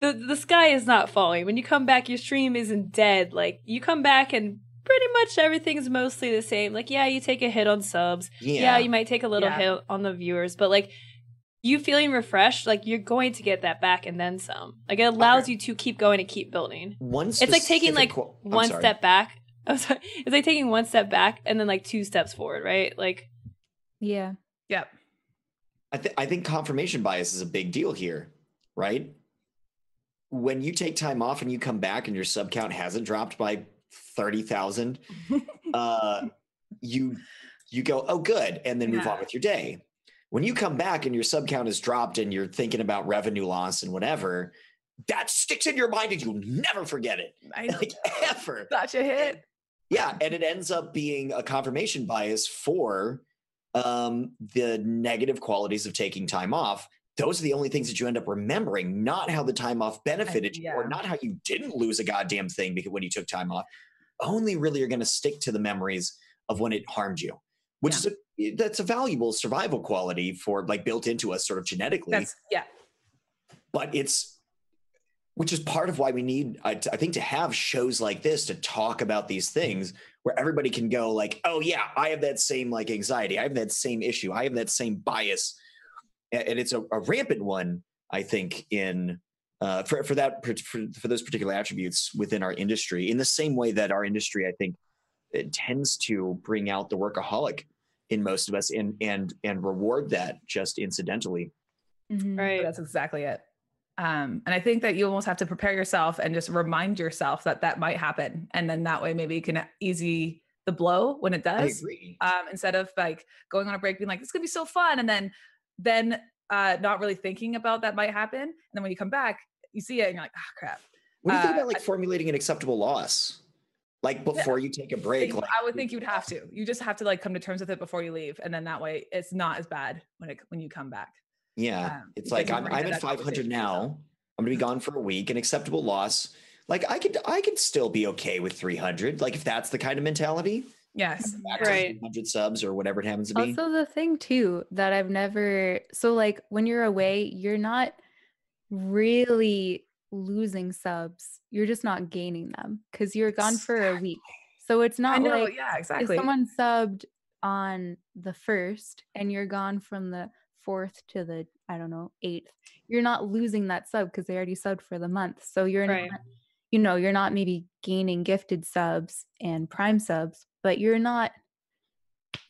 [SPEAKER 1] the the sky is not falling. When you come back, your stream isn't dead. Like you come back and pretty much everything's mostly the same. Like yeah, you take a hit on subs.
[SPEAKER 2] Yeah.
[SPEAKER 1] yeah, you might take a little
[SPEAKER 3] Yeah.
[SPEAKER 1] hit on the viewers, but like you feeling refreshed, like you're going to get that back and then some. Like it allows
[SPEAKER 2] Okay.
[SPEAKER 1] you to keep going and keep building.
[SPEAKER 2] One
[SPEAKER 1] It's like taking like
[SPEAKER 2] qu-
[SPEAKER 1] one
[SPEAKER 2] sorry.
[SPEAKER 1] step back. [LAUGHS] I'm sorry. It's like taking one step back and then like two steps forward, right? Like
[SPEAKER 4] yeah
[SPEAKER 3] Yep.
[SPEAKER 2] I, th- I think confirmation bias is a big deal here, right? When you take time off and you come back and your sub count hasn't dropped by 30,000, [LAUGHS] uh, you you go, oh, good, and then move
[SPEAKER 3] Yeah.
[SPEAKER 2] on with your day. When you come back and your sub count is dropped and you're thinking about revenue loss and whatever, that sticks in your mind and you'll never forget it,
[SPEAKER 3] I [LAUGHS] know.
[SPEAKER 2] like ever.
[SPEAKER 3] Such a hit.
[SPEAKER 2] Yeah, and it ends up being a confirmation bias for um, the negative qualities of taking time off. Those are the only things that you end up remembering, not how the time off benefited you, or not how you didn't lose a goddamn thing because when you took time off. Only really are going to stick to the memories of when it harmed you, which is a that's a valuable survival quality for like built into us sort of genetically.
[SPEAKER 3] That's yeah.
[SPEAKER 2] but it's which is part of why we need I, I think to have shows like this to talk about these things where everybody can go like oh yeah i have that same like anxiety. I have that same issue. I have that same bias. And it's a, a rampant one i think in uh, for, for that for, for those particular attributes within our industry. In the same way that our industry i think it tends to bring out the workaholic in most of us and and and reward that just incidentally
[SPEAKER 4] Mhm.
[SPEAKER 3] But
[SPEAKER 1] Right.
[SPEAKER 3] That's exactly it. Um, and I think that you almost have to prepare yourself and just remind yourself that that might happen, and then that way maybe you can easy the blow when it
[SPEAKER 2] i
[SPEAKER 3] does.
[SPEAKER 2] agree
[SPEAKER 3] Um, instead of like going on a break, being like, "It's gonna be so fun," and then then uh, not really thinking about that might happen, and then when you come back, you see it and you're like, "Ah, crap."
[SPEAKER 2] What do you think
[SPEAKER 3] Uh,
[SPEAKER 2] about like formulating an acceptable loss? Like before you take a break,
[SPEAKER 3] Think-
[SPEAKER 2] like
[SPEAKER 3] I would think you'd have to. You just have to like come to terms with it before you leave, and then that way it's not as bad when it when you come back.
[SPEAKER 2] yeah,
[SPEAKER 3] um,
[SPEAKER 2] it's like I'm I'm at 500
[SPEAKER 3] conversation with yourself.
[SPEAKER 2] now. I'm gonna be gone for a week. An acceptable loss. Like I could I could still be okay with 300. Like if that's the kind of mentality,
[SPEAKER 3] Yes.
[SPEAKER 2] back
[SPEAKER 1] Right.
[SPEAKER 2] 300 subs or whatever it happens to be.
[SPEAKER 4] Also, the thing too that I've never so like when you're away, you're not really losing subs. You're just not gaining them because you're gone for a week. So it's not
[SPEAKER 3] know.
[SPEAKER 4] like
[SPEAKER 3] yeah. exactly.
[SPEAKER 4] if someone subbed on the first and you're gone from the fourth to the I don't know eighth, you're not losing that sub because they already subbed for the month. So you're
[SPEAKER 1] Right.
[SPEAKER 4] not, you know, you're not maybe gaining gifted subs and prime subs, but you're not.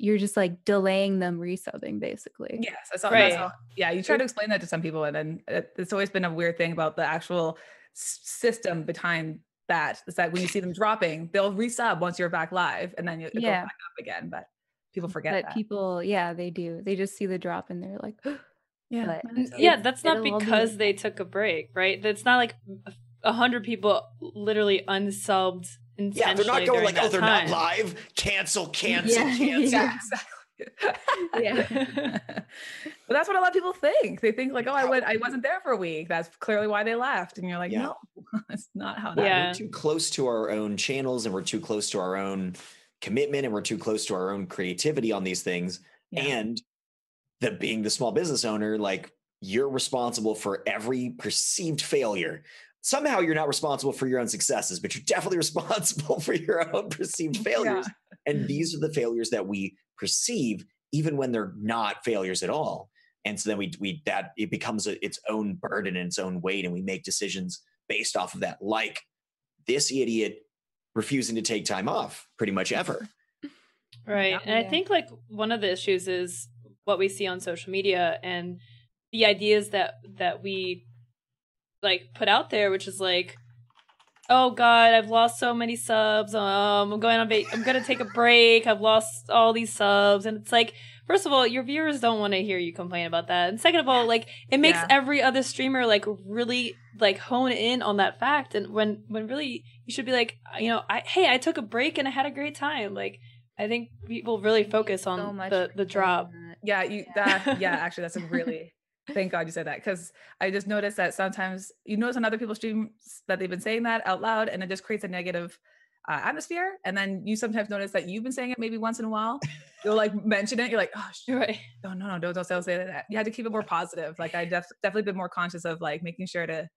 [SPEAKER 4] You're just like delaying them resubbing basically.
[SPEAKER 3] Yes, that's all,
[SPEAKER 1] Right.
[SPEAKER 3] that's all- Yeah, you try to explain that to some people, and then uh, it's always been a weird thing about the actual system behind that. Is that when you see them dropping, they'll resub once you're back live, and then you, it goes
[SPEAKER 4] Yeah.
[SPEAKER 3] back up again. But people forget
[SPEAKER 4] But
[SPEAKER 3] that.
[SPEAKER 4] people, yeah, they do. They just see the drop and they're like, [GASPS]
[SPEAKER 3] yeah,
[SPEAKER 4] but
[SPEAKER 3] but
[SPEAKER 1] yeah,
[SPEAKER 4] it's-
[SPEAKER 1] that's not
[SPEAKER 4] it'll be
[SPEAKER 1] because they took a break, right? That's not like a hundred people literally unsubbed intentionally.
[SPEAKER 2] Yeah, they're not going like, oh, they're
[SPEAKER 1] time.
[SPEAKER 2] not live. Cancel, cancel,
[SPEAKER 4] Yeah.
[SPEAKER 2] cancel. [LAUGHS]
[SPEAKER 3] yeah, exactly.
[SPEAKER 4] Yeah. [LAUGHS]
[SPEAKER 3] but that's what a lot of people think. They think like, oh, I went, I wasn't there for a week. That's clearly why they left. And you're like,
[SPEAKER 2] Yeah.
[SPEAKER 3] no, [LAUGHS] that's not how
[SPEAKER 2] Yeah,
[SPEAKER 3] that.
[SPEAKER 1] Yeah.
[SPEAKER 2] we're too close to our own channels and we're too close to our own commitment and we're too close to our own creativity on these things.
[SPEAKER 3] Yeah.
[SPEAKER 2] And the being the small business owner, like you're responsible for every perceived failure. Somehow you're not responsible for your own successes, but you're definitely [LAUGHS] responsible for your own perceived failures. And these are the failures that we perceive, even when they're not failures at all. And so then we we that it becomes a, its own burden and its own weight, and we make decisions based off of that. Like this idiot refusing to take time off, pretty much ever. [LAUGHS]
[SPEAKER 1] Right.
[SPEAKER 3] Yeah.
[SPEAKER 1] And I think like one of the issues is what we see on social media and the ideas that that we like put out there, which is like, oh God, I've lost so many subs. Um, I'm going on. Va- I'm gonna take a break. I've lost all these subs, and it's like, first of all, your viewers don't want to hear you complain about that, and second of all, like it makes
[SPEAKER 3] Yeah.
[SPEAKER 1] every other streamer like really like hone in on that fact, and when when really you should be like, you know, I hey, I took a break and I had a great time. Like I think people really focus on
[SPEAKER 4] so
[SPEAKER 1] the the drop.
[SPEAKER 4] that.
[SPEAKER 3] Yeah, you that [LAUGHS] yeah, actually that's a really thank God you said that because I just noticed that sometimes you notice on other people's streams that they've been saying that out loud and it just creates a negative uh, atmosphere. And then you sometimes notice that you've been saying it maybe once in a while. You'll like mention it. You're like, oh, sh-
[SPEAKER 1] Right.
[SPEAKER 3] no, no, no, don't, don't say that. You had to keep it more positive. Like I def- definitely been more conscious of like making sure to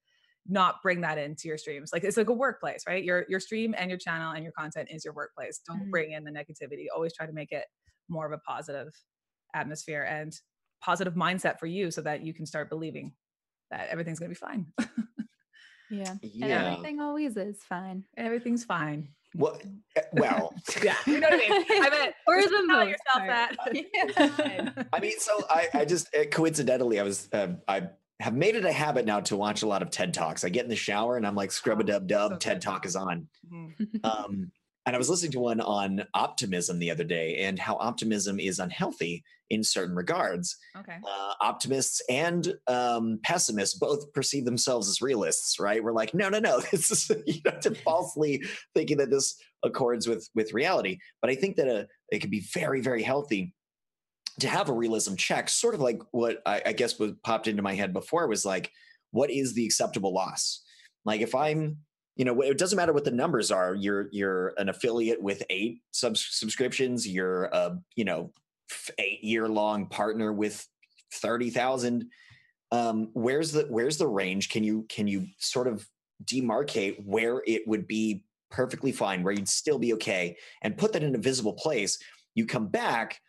[SPEAKER 3] not bring that into your streams. Like it's like a workplace, right? Your your stream and your channel and your content is your workplace. Don't
[SPEAKER 4] Mhm.
[SPEAKER 3] bring in the negativity. Always try to make it more of a positive atmosphere and positive mindset for you so that you can start believing that everything's going to be fine.
[SPEAKER 4] Yeah. And
[SPEAKER 2] Yeah.
[SPEAKER 4] everything always is fine.
[SPEAKER 3] Everything's fine.
[SPEAKER 2] Well, eh, well, [LAUGHS]
[SPEAKER 3] yeah, you know what I mean. I meant [LAUGHS]
[SPEAKER 4] Or
[SPEAKER 3] just
[SPEAKER 4] the
[SPEAKER 3] tell yourself
[SPEAKER 4] part.
[SPEAKER 3] that. [LAUGHS]
[SPEAKER 2] I mean, so I, I just uh, coincidentally, I was, uh, I have made it a habit now to watch a lot of TED Talks. I get in the shower and I'm like, scrub a dub dub,
[SPEAKER 3] so
[SPEAKER 2] TED
[SPEAKER 3] good.
[SPEAKER 2] Talk is on.
[SPEAKER 3] Mhm.
[SPEAKER 2] Um, and I was listening to one on optimism the other day and how optimism is unhealthy in certain regards.
[SPEAKER 3] Okay.
[SPEAKER 2] Uh, optimists and um, pessimists both perceive themselves as realists, right? We're like, no, no, no. [LAUGHS] This is you know, to falsely thinking that this accords with with reality. But I think that uh it can be very, very healthy to have a realism check. Sort of like what I, I guess was popped into my head before was like, what is the acceptable loss? Like if I'm you know it doesn't matter what the numbers are you're you're an affiliate with eight subs- subscriptions you're a you know eight year long partner with 30,000 um where's the where's the range? Can you can you sort of demarcate where it would be perfectly fine where you'd still be okay and put that in a visible place? You come back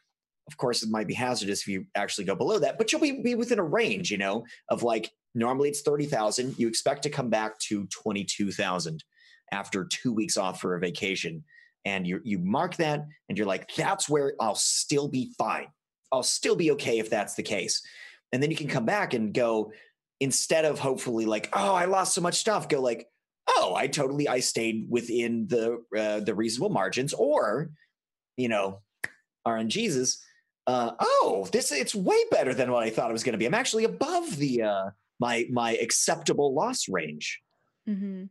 [SPEAKER 2] of course it might be hazardous if you actually go below that but you'll be, be within a range you know of like normally it's 30,000 you expect to come back to 22,000 after 2 weeks off for a vacation. And you you mark that and you're like that's where I'll still be fine. I'll still be okay if that's the case. And then you can come back and go instead of hopefully like oh I lost so much stuff go like oh I totally I stayed within the uh, the reasonable margins or you know RNGesus uh, oh this it's way better than what I thought it was going to be. I'm actually above the uh, my my acceptable loss range
[SPEAKER 4] Mm-hmm.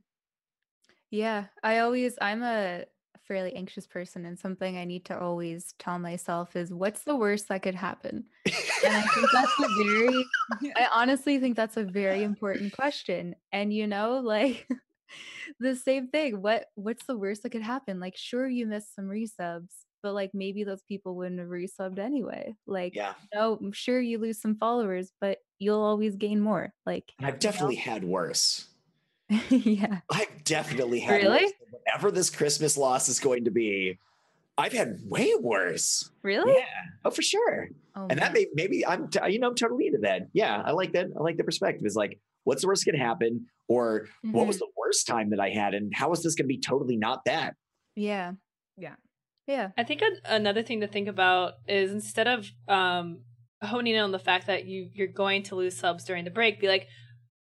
[SPEAKER 4] Yeah, I always I'm a fairly anxious person, and something I need to always tell myself is, "What's the worst that could happen?" And I think that's a very [LAUGHS] I honestly think that's a very important question. And you know, like [LAUGHS] the same thing. What what's the worst that could happen? Like, sure, you missed some resubs, but like maybe those people wouldn't have resubbed anyway. Like,
[SPEAKER 2] yeah
[SPEAKER 4] no, I'm sure you lose some followers, but you'll always gain more. Like, [LAUGHS]
[SPEAKER 2] I've definitely had worse
[SPEAKER 4] yeah.
[SPEAKER 2] I've definitely had
[SPEAKER 4] Really?
[SPEAKER 2] worse. Whatever this Christmas loss is going to be, I've had way worse.
[SPEAKER 4] Really?
[SPEAKER 2] Yeah. Oh, for sure.
[SPEAKER 4] Oh,
[SPEAKER 2] and that
[SPEAKER 4] man.
[SPEAKER 2] may maybe I'm t- you know I'm totally into that. Yeah, I like that. I like the perspective. Is like, what's the worst going to happen, or what was
[SPEAKER 4] Mhm.
[SPEAKER 2] the worst time that I had, and how is this going to be totally not that?
[SPEAKER 4] Yeah.
[SPEAKER 3] Yeah.
[SPEAKER 4] Yeah.
[SPEAKER 1] I think an- another thing to think about is instead of um, honing in on the fact that you you're going to lose subs during the break, be like,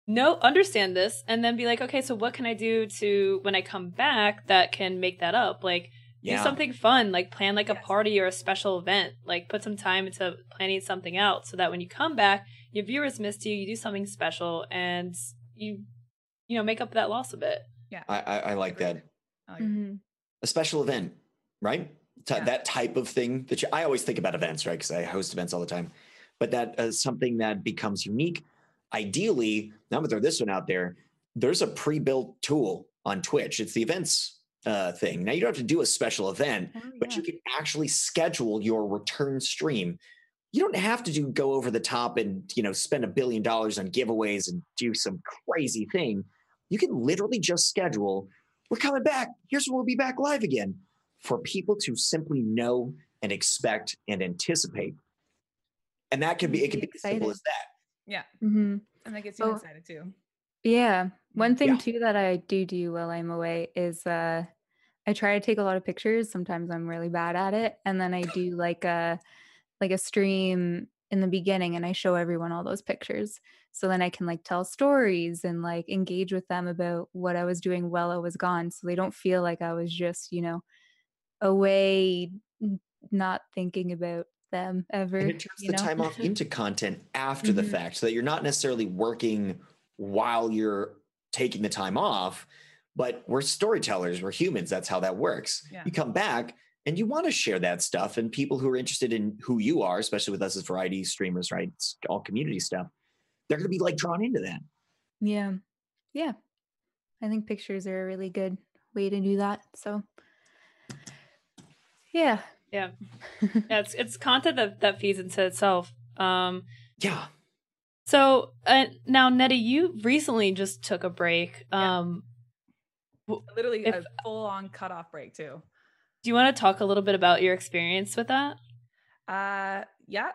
[SPEAKER 1] no, understand this, and then be like, okay, so what can I do to when I come back that can make that up? Like,
[SPEAKER 2] Yeah.
[SPEAKER 1] do something fun, like plan like a
[SPEAKER 3] Yes.
[SPEAKER 1] party or a special event. Like, put some time into planning something out so that when you come back, your viewers missed you. You do something special, and you, you know, make up that loss a bit.
[SPEAKER 3] Yeah.
[SPEAKER 2] I, I, I like that.
[SPEAKER 3] I like it.
[SPEAKER 4] hmm
[SPEAKER 2] A special event, right? T-
[SPEAKER 3] Yeah.
[SPEAKER 2] That type of thing that you, I always think about events, right? Because I host events all the time. But that is something that becomes unique. Ideally, now I'm gonna throw this one out there. There's a pre-built tool on Twitch. It's the events uh, thing. Now you don't have to do a special event,
[SPEAKER 4] Oh,
[SPEAKER 2] but you can actually schedule your return stream. You don't have to do go over the top and you know spend a billion dollars on giveaways and do some crazy thing. You can literally just schedule. We're coming back. Here's when we'll be back live again for people to simply know and expect and anticipate. And that could be it could be as simple as that.
[SPEAKER 4] hmm
[SPEAKER 3] And that gets you
[SPEAKER 4] Oh.
[SPEAKER 3] excited too.
[SPEAKER 4] Yeah. One thing
[SPEAKER 2] Yeah.
[SPEAKER 4] too that I do do while I'm away is uh I try to take a lot of pictures. Sometimes I'm really bad at it. And then I do like a like a stream in the beginning and I show everyone all those pictures. So then I can like tell stories and like engage with them about what I was doing while I was gone. So they don't feel like I was just, you know, away not thinking about them ever.
[SPEAKER 2] And it turns the
[SPEAKER 4] know?
[SPEAKER 2] time off into [LAUGHS] content after the
[SPEAKER 4] Mhm.
[SPEAKER 2] fact so that you're not necessarily working while you're taking the time off, but we're storytellers, we're humans. That's how that works.
[SPEAKER 3] Yeah.
[SPEAKER 2] You come back and you want to share that stuff, and people who are interested in who you are, especially with us as variety streamers, right? It's all community stuff. They're going to be like drawn into that.
[SPEAKER 4] Yeah. Yeah. I think pictures are a really good way to do that. So yeah.
[SPEAKER 1] Yeah. [LAUGHS] Yeah, it's it's content that that feeds into itself. Um,
[SPEAKER 2] Yeah.
[SPEAKER 1] so uh, now Netty, you recently just took a break.
[SPEAKER 3] Yeah.
[SPEAKER 1] Um,
[SPEAKER 3] Literally
[SPEAKER 1] If-
[SPEAKER 3] a full on cutoff break too.
[SPEAKER 1] do you want to talk a little bit about your experience with that?
[SPEAKER 3] Uh yeah.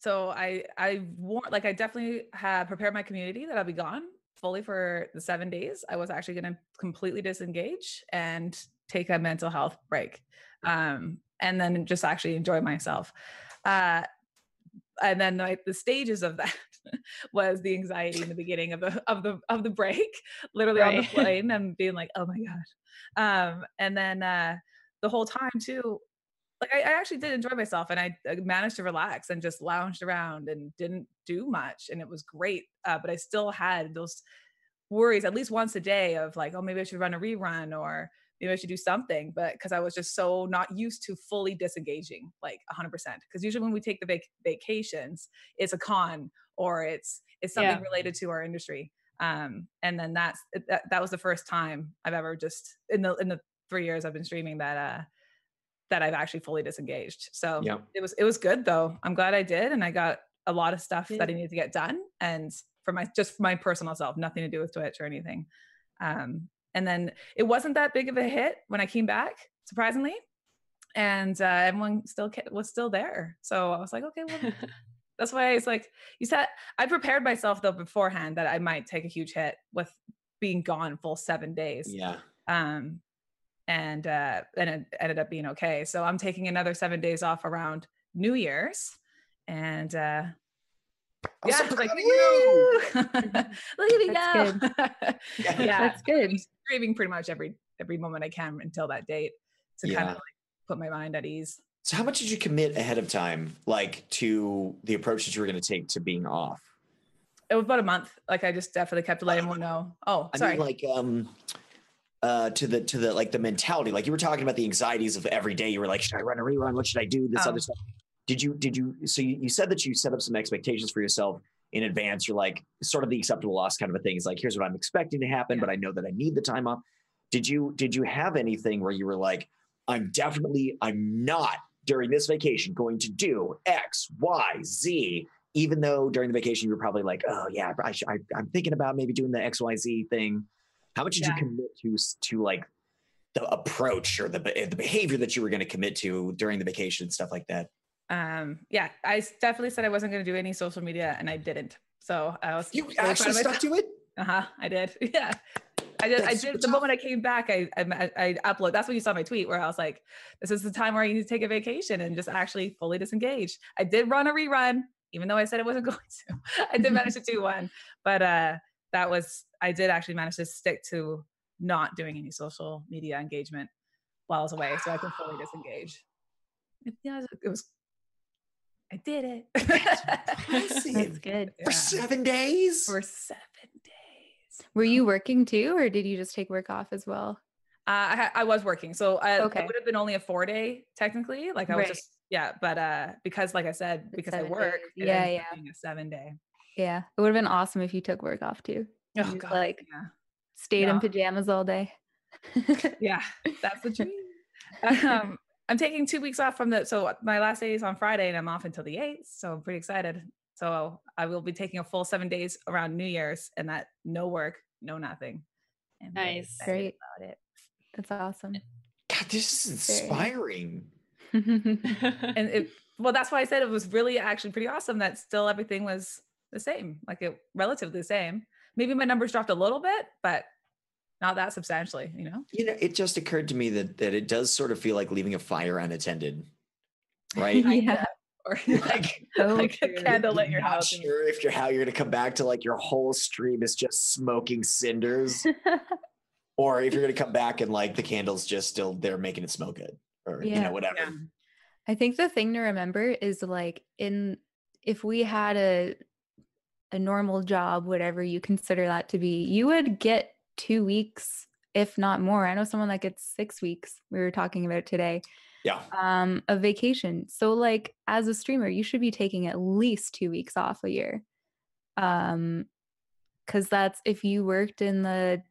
[SPEAKER 3] So I I want like I definitely have prepared my community that I'll be gone fully for the seven days. I was actually gonna completely disengage and take a mental health break um, and then just actually enjoy myself. Uh, and then like the stages of that [LAUGHS] was the anxiety in the beginning of the of the of the break, [LAUGHS] literally right. on the [LAUGHS] plane and being like, oh my god. Um, and then uh, the whole time too, like I, I, actually did enjoy myself and I, I, managed to relax and just lounged around and didn't do much and it was great. Uh, but I still had those worries at least once a day of like, oh, maybe I should run a rerun or maybe I should do something. But because I was just so not used to fully disengaging like 100%. Because usually when we take the vac- vacations, it's a con or it's it's something yeah. related to our industry. Um, and then that's that, that was the first time I've ever just in the in the three years I've been streaming that uh that I've actually fully disengaged. So yeah. it was it was good though. I'm glad I did, and I got a lot of stuff yeah. that I needed to get done, and for my just for my personal self, nothing to do with Twitch or anything. Um, and then it wasn't that big of a hit when I came back, surprisingly, and uh, everyone still was still there. So I was like, okay, well. [LAUGHS] that's why it's like you said. I prepared myself though beforehand that I might take a huge hit with being gone full seven days.
[SPEAKER 2] Yeah.
[SPEAKER 3] Um, and uh, and it ended up being okay. So I'm taking another seven days off around New Year's, and uh, yeah, so like, [LAUGHS] [LAUGHS] look at me go. yeah, [LAUGHS] yeah, that's good. Streaming pretty much every every moment I can until that date to yeah. kind of like put my mind at ease.
[SPEAKER 2] So, how much did you commit ahead of time, like to the approach that you were going to take to being off?
[SPEAKER 3] It was about a month. Like I just definitely kept letting everyone know. Oh, sorry. I
[SPEAKER 2] mean, like um, uh, to the to the like the mentality. Like you were talking about the anxieties of every day. You were like, should I run a rerun? What should I do? This oh. other stuff. Did you did you? So you, you said that you set up some expectations for yourself in advance. You're like sort of the acceptable loss kind of a thing. Is like here's what I'm expecting to happen, yeah. but I know that I need the time off. Did you did you have anything where you were like, I'm definitely I'm not during this vacation going to do X Y Z even though during the vacation you were probably like, oh yeah, I, I, am thinking about maybe doing the X Y Z thing. How much did yeah. you commit to to like the approach or the the behavior that you were going to commit to during the vacation and stuff like that?
[SPEAKER 3] Um, yeah, I definitely said I wasn't going to do any social media, and I didn't. So I was.
[SPEAKER 2] You really actually stuck to it.
[SPEAKER 3] Uh huh. I did. [LAUGHS] Yeah. I did. That's I did. The moment I came back, I, I I upload. That's when you saw my tweet where I was like, "This is the time where I need to take a vacation and just actually fully disengage." I did run a rerun, even though I said I wasn't [LAUGHS] going to. I did manage to do one, but uh, that was I did actually manage to stick to not doing any social media engagement while I was away, so I can fully disengage. Yeah, it was. I did it. [LAUGHS] [LAUGHS]
[SPEAKER 4] That's good.
[SPEAKER 2] For seven days.
[SPEAKER 3] For seven days.
[SPEAKER 4] Were you working too, or did you just take work off as well?
[SPEAKER 3] Uh, I, I was working, so I, okay. it would have been only a four day technically. Like I was right. just yeah, but uh, because like I said, because I work,
[SPEAKER 4] yeah, yeah,
[SPEAKER 3] a seven day.
[SPEAKER 4] Yeah, it would have been awesome if you took work off too.
[SPEAKER 3] Oh god,
[SPEAKER 4] like yeah. stayed yeah. in pajamas all day. [LAUGHS]
[SPEAKER 3] yeah, that's the dream. um, I'm taking two weeks off from the. So uh, my last day is on Friday, and I'm off until the eighth. So I'm pretty excited. So I will be taking a full seven days around New Year's, and that no work, no nothing.
[SPEAKER 1] And nice,
[SPEAKER 4] great about it. That's awesome.
[SPEAKER 2] God, this is inspiring. [LAUGHS]
[SPEAKER 3] and it, well, that's why I said it was really actually pretty awesome that still everything was the same, like it relatively the same. Maybe my numbers dropped a little bit, but not that substantially, you know?
[SPEAKER 2] You know, it just occurred to me that that it does sort of feel like leaving a fire unattended. Right? [LAUGHS]
[SPEAKER 3] yeah. [LAUGHS] Or [LAUGHS] like, so like a candle at your house.
[SPEAKER 2] Sure if you're how you're gonna come back to like your whole stream is just smoking cinders. or if you're gonna come back and like the candle's just still there making it smell good. Or yeah. you know, whatever. Yeah.
[SPEAKER 4] I think the thing to remember is like in if we had a a normal job, whatever you consider that to be, you would get two weeks, if not more. I know someone that gets six weeks. We were talking about today.
[SPEAKER 2] Yeah.
[SPEAKER 4] Um, a vacation. So, like, as a streamer, you should be taking at least two weeks off a year. Um, because that's if you worked in the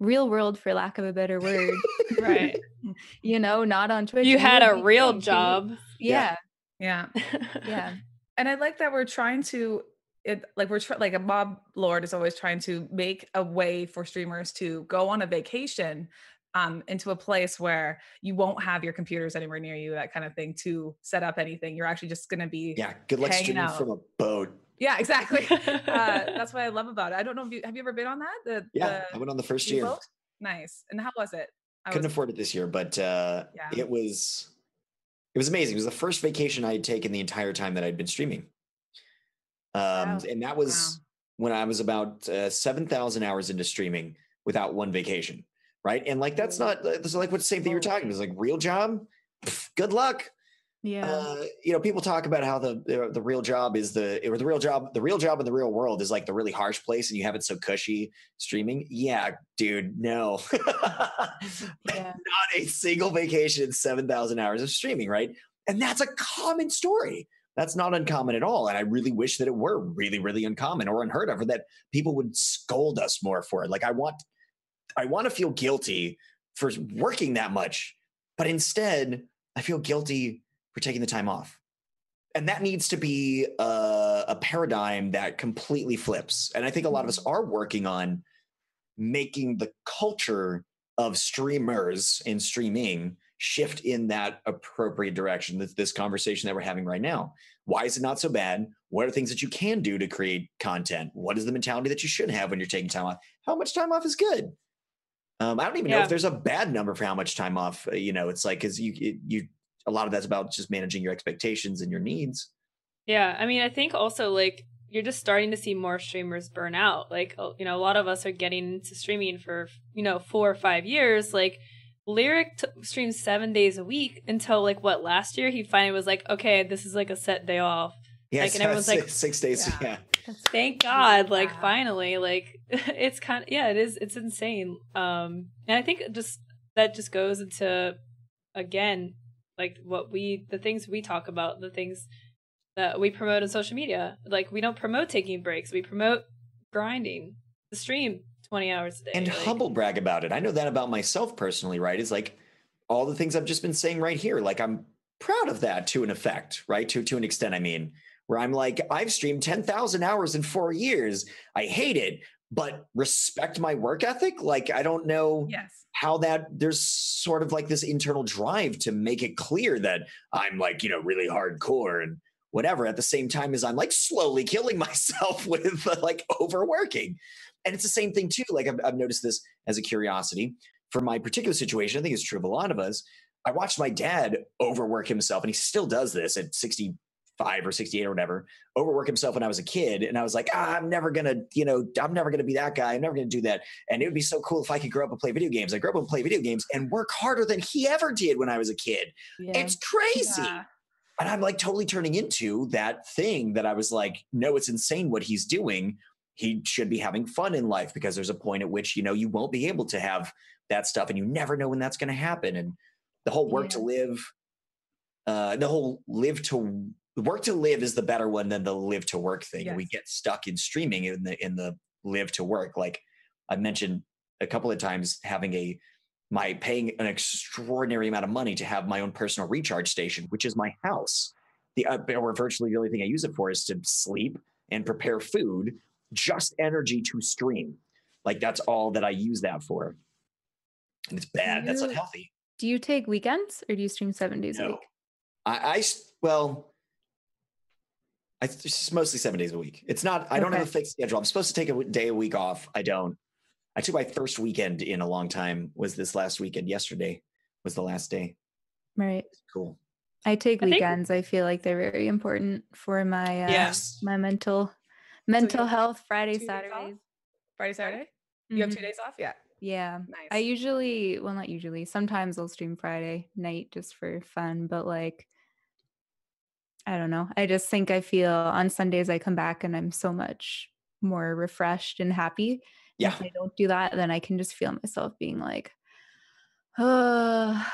[SPEAKER 4] real world, for lack of a better word, [LAUGHS]
[SPEAKER 1] right? [LAUGHS]
[SPEAKER 4] you know, not on Twitch.
[SPEAKER 1] You had a real job.
[SPEAKER 4] Yeah.
[SPEAKER 3] Yeah.
[SPEAKER 4] Yeah [LAUGHS]
[SPEAKER 3] and I like that we're trying to it like we're tr- like a mob lord is always trying to make a way for streamers to go on a vacation um, into a place where you won't have your computers anywhere near you, that kind of thing, to set up anything. You're actually just going to be
[SPEAKER 2] yeah. Good luck streaming out. from a boat.
[SPEAKER 3] Yeah, exactly. [LAUGHS] uh, that's what I love about it. I don't know if you have you ever been on that. The,
[SPEAKER 2] yeah,
[SPEAKER 3] the,
[SPEAKER 2] I went on the first year. Boat?
[SPEAKER 3] Nice. And how was it? I
[SPEAKER 2] couldn't
[SPEAKER 3] was-
[SPEAKER 2] afford it this year, but uh,
[SPEAKER 3] Yeah.
[SPEAKER 2] it was it was amazing. It was the first vacation I had taken the entire time that I'd been streaming, um,
[SPEAKER 4] Wow.
[SPEAKER 2] and that was when I was about uh, seven thousand hours into streaming without one vacation. Right, and like that's not that's like what the same thing you're talking. It's like real job. Pff, good luck.
[SPEAKER 4] Yeah.
[SPEAKER 2] Uh, you know, people talk about how the, the the real job is the or the real job. The real job in the real world is like the really harsh place, and you have it so cushy streaming. Yeah, dude, no, [LAUGHS]
[SPEAKER 4] yeah.
[SPEAKER 2] not a single vacation in seven thousand hours of streaming, right? And that's a common story. That's not uncommon at all. And I really wish that it were really, really uncommon or unheard of, or that people would scold us more for it. Like I want, I want to feel guilty for working that much, but instead I feel guilty for taking the time off. And that needs to be a, a paradigm that completely flips. And I think a lot of us are working on making the culture of streamers and streaming shift in that appropriate direction. This, this conversation that we're having right now. Why is it not so bad? What are things that you can do to create content? What is the mentality that you should have when you're taking time off? How much time off is good? Um, I don't even know if there's a bad number for how much time off. uh, You know, it's like because you it, you a lot of that's about just managing your expectations and your needs.
[SPEAKER 1] Yeah, I mean, I think also like you're just starting to see more streamers burn out. Like, uh, you know, a lot of us are getting into streaming for, you know, four or five years. Like, LIRIK t- streams seven days a week until like what last year he finally was like, okay, this is like a set day off.
[SPEAKER 2] Yeah,
[SPEAKER 1] Like, and everyone's
[SPEAKER 2] six,
[SPEAKER 1] like-
[SPEAKER 2] six days.
[SPEAKER 3] Yeah.
[SPEAKER 2] Yeah.
[SPEAKER 1] Thank God, like
[SPEAKER 3] Yeah.
[SPEAKER 1] finally, like [LAUGHS] it's kind of yeah, it is. It's insane. Um, and I think just that just goes into again like what we the things we talk about, the things that we promote on social media. Like we don't promote taking breaks. We promote grinding the stream 20 hours a day.
[SPEAKER 2] and
[SPEAKER 1] like-
[SPEAKER 2] humble brag about it. I know that about myself personally, right? Is like all the things I've just been saying right here. Like I'm proud of that to an effect, right? To to an extent, I mean, where I'm like, I've streamed 10,000 hours in four years. I hate it, but respect my work ethic. Like I don't know
[SPEAKER 3] Yes.
[SPEAKER 2] how that there's sort of like this internal drive to make it clear that I'm like, you know, really hardcore and whatever at the same time as I'm like slowly killing [LAUGHS] myself with uh, like overworking. And it's the same thing too. Like I've, I've noticed this as a curiosity for my particular situation. I think it's true of a lot of us. I watched my dad overwork himself and he still does this at 65 or 68 or whatever, overwork himself when I was a kid. And I was like, ah, I'm never going to, you know, I'm never going to be that guy. I'm never going to do that. And it would be so cool if I could grow up and play video games. I grew up and play video games and work harder than he ever did when I was a kid.
[SPEAKER 4] yeah.
[SPEAKER 2] It's crazy.
[SPEAKER 3] Yeah.
[SPEAKER 2] And I'm like totally turning into that thing that I was like, no, it's insane what he's doing. He should be having fun in life because there's a point at which, you know, you won't be able to have that stuff and you never know when that's going to happen. And the whole work to live, uh, the whole live to work to live is the better one than the live to work thing. And we get stuck in streaming in the, in the live to work. Like I mentioned a couple of times having a, my paying an extraordinary amount of money to have my own personal recharge station, which is my house. The uh, or virtually the only thing I use it for is to sleep and prepare food, just energy to stream. Like that's all that I use that for. And it's bad. That's unhealthy.
[SPEAKER 4] do you take weekends or do you stream seven days a
[SPEAKER 2] No.
[SPEAKER 4] week?
[SPEAKER 2] I well, I, it's just mostly seven days a week. It's not. I don't have a fixed schedule. I'm supposed to take a day a week off. I don't. I took my first weekend in a long time. Was this last weekend? Yesterday was the last day.
[SPEAKER 4] Right.
[SPEAKER 2] Cool.
[SPEAKER 4] I take
[SPEAKER 1] I think-
[SPEAKER 4] weekends. I feel like they're very important for my uh,
[SPEAKER 2] Yes.
[SPEAKER 4] my mental mental
[SPEAKER 3] have
[SPEAKER 4] health. Friday,
[SPEAKER 3] two days off?
[SPEAKER 4] Saturdays.
[SPEAKER 3] Friday, Saturday. You have two mm-hmm. days off. Yeah.
[SPEAKER 4] Yeah.
[SPEAKER 3] Nice.
[SPEAKER 4] I usually, well, not usually. Sometimes I'll stream Friday night just for fun, but like, I don't know. I just think I feel on Sundays I come back and I'm so much more refreshed and happy.
[SPEAKER 2] Yeah.
[SPEAKER 4] If I don't do that, then I can just feel myself being like, oh,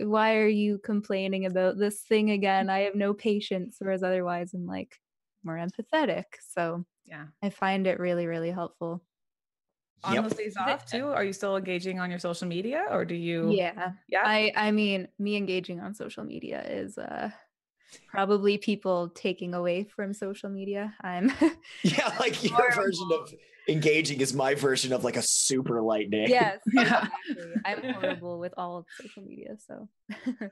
[SPEAKER 4] why are you complaining about this thing again? I have no patience. Whereas otherwise, I'm like more empathetic. So
[SPEAKER 3] yeah.
[SPEAKER 4] I find it really, really helpful.
[SPEAKER 3] On
[SPEAKER 2] Yep.
[SPEAKER 3] those days off too, are you still engaging on your social media, or do you?
[SPEAKER 4] Yeah.
[SPEAKER 3] Yeah.
[SPEAKER 4] I I mean, me engaging on social media is uh probably people taking away from social media. I'm [LAUGHS]
[SPEAKER 2] Yeah, [LAUGHS] like your version of engaging is my version of like a super light day.
[SPEAKER 4] yes,
[SPEAKER 3] Yeah. [LAUGHS]
[SPEAKER 4] exactly. I'm horrible with all of social media, so but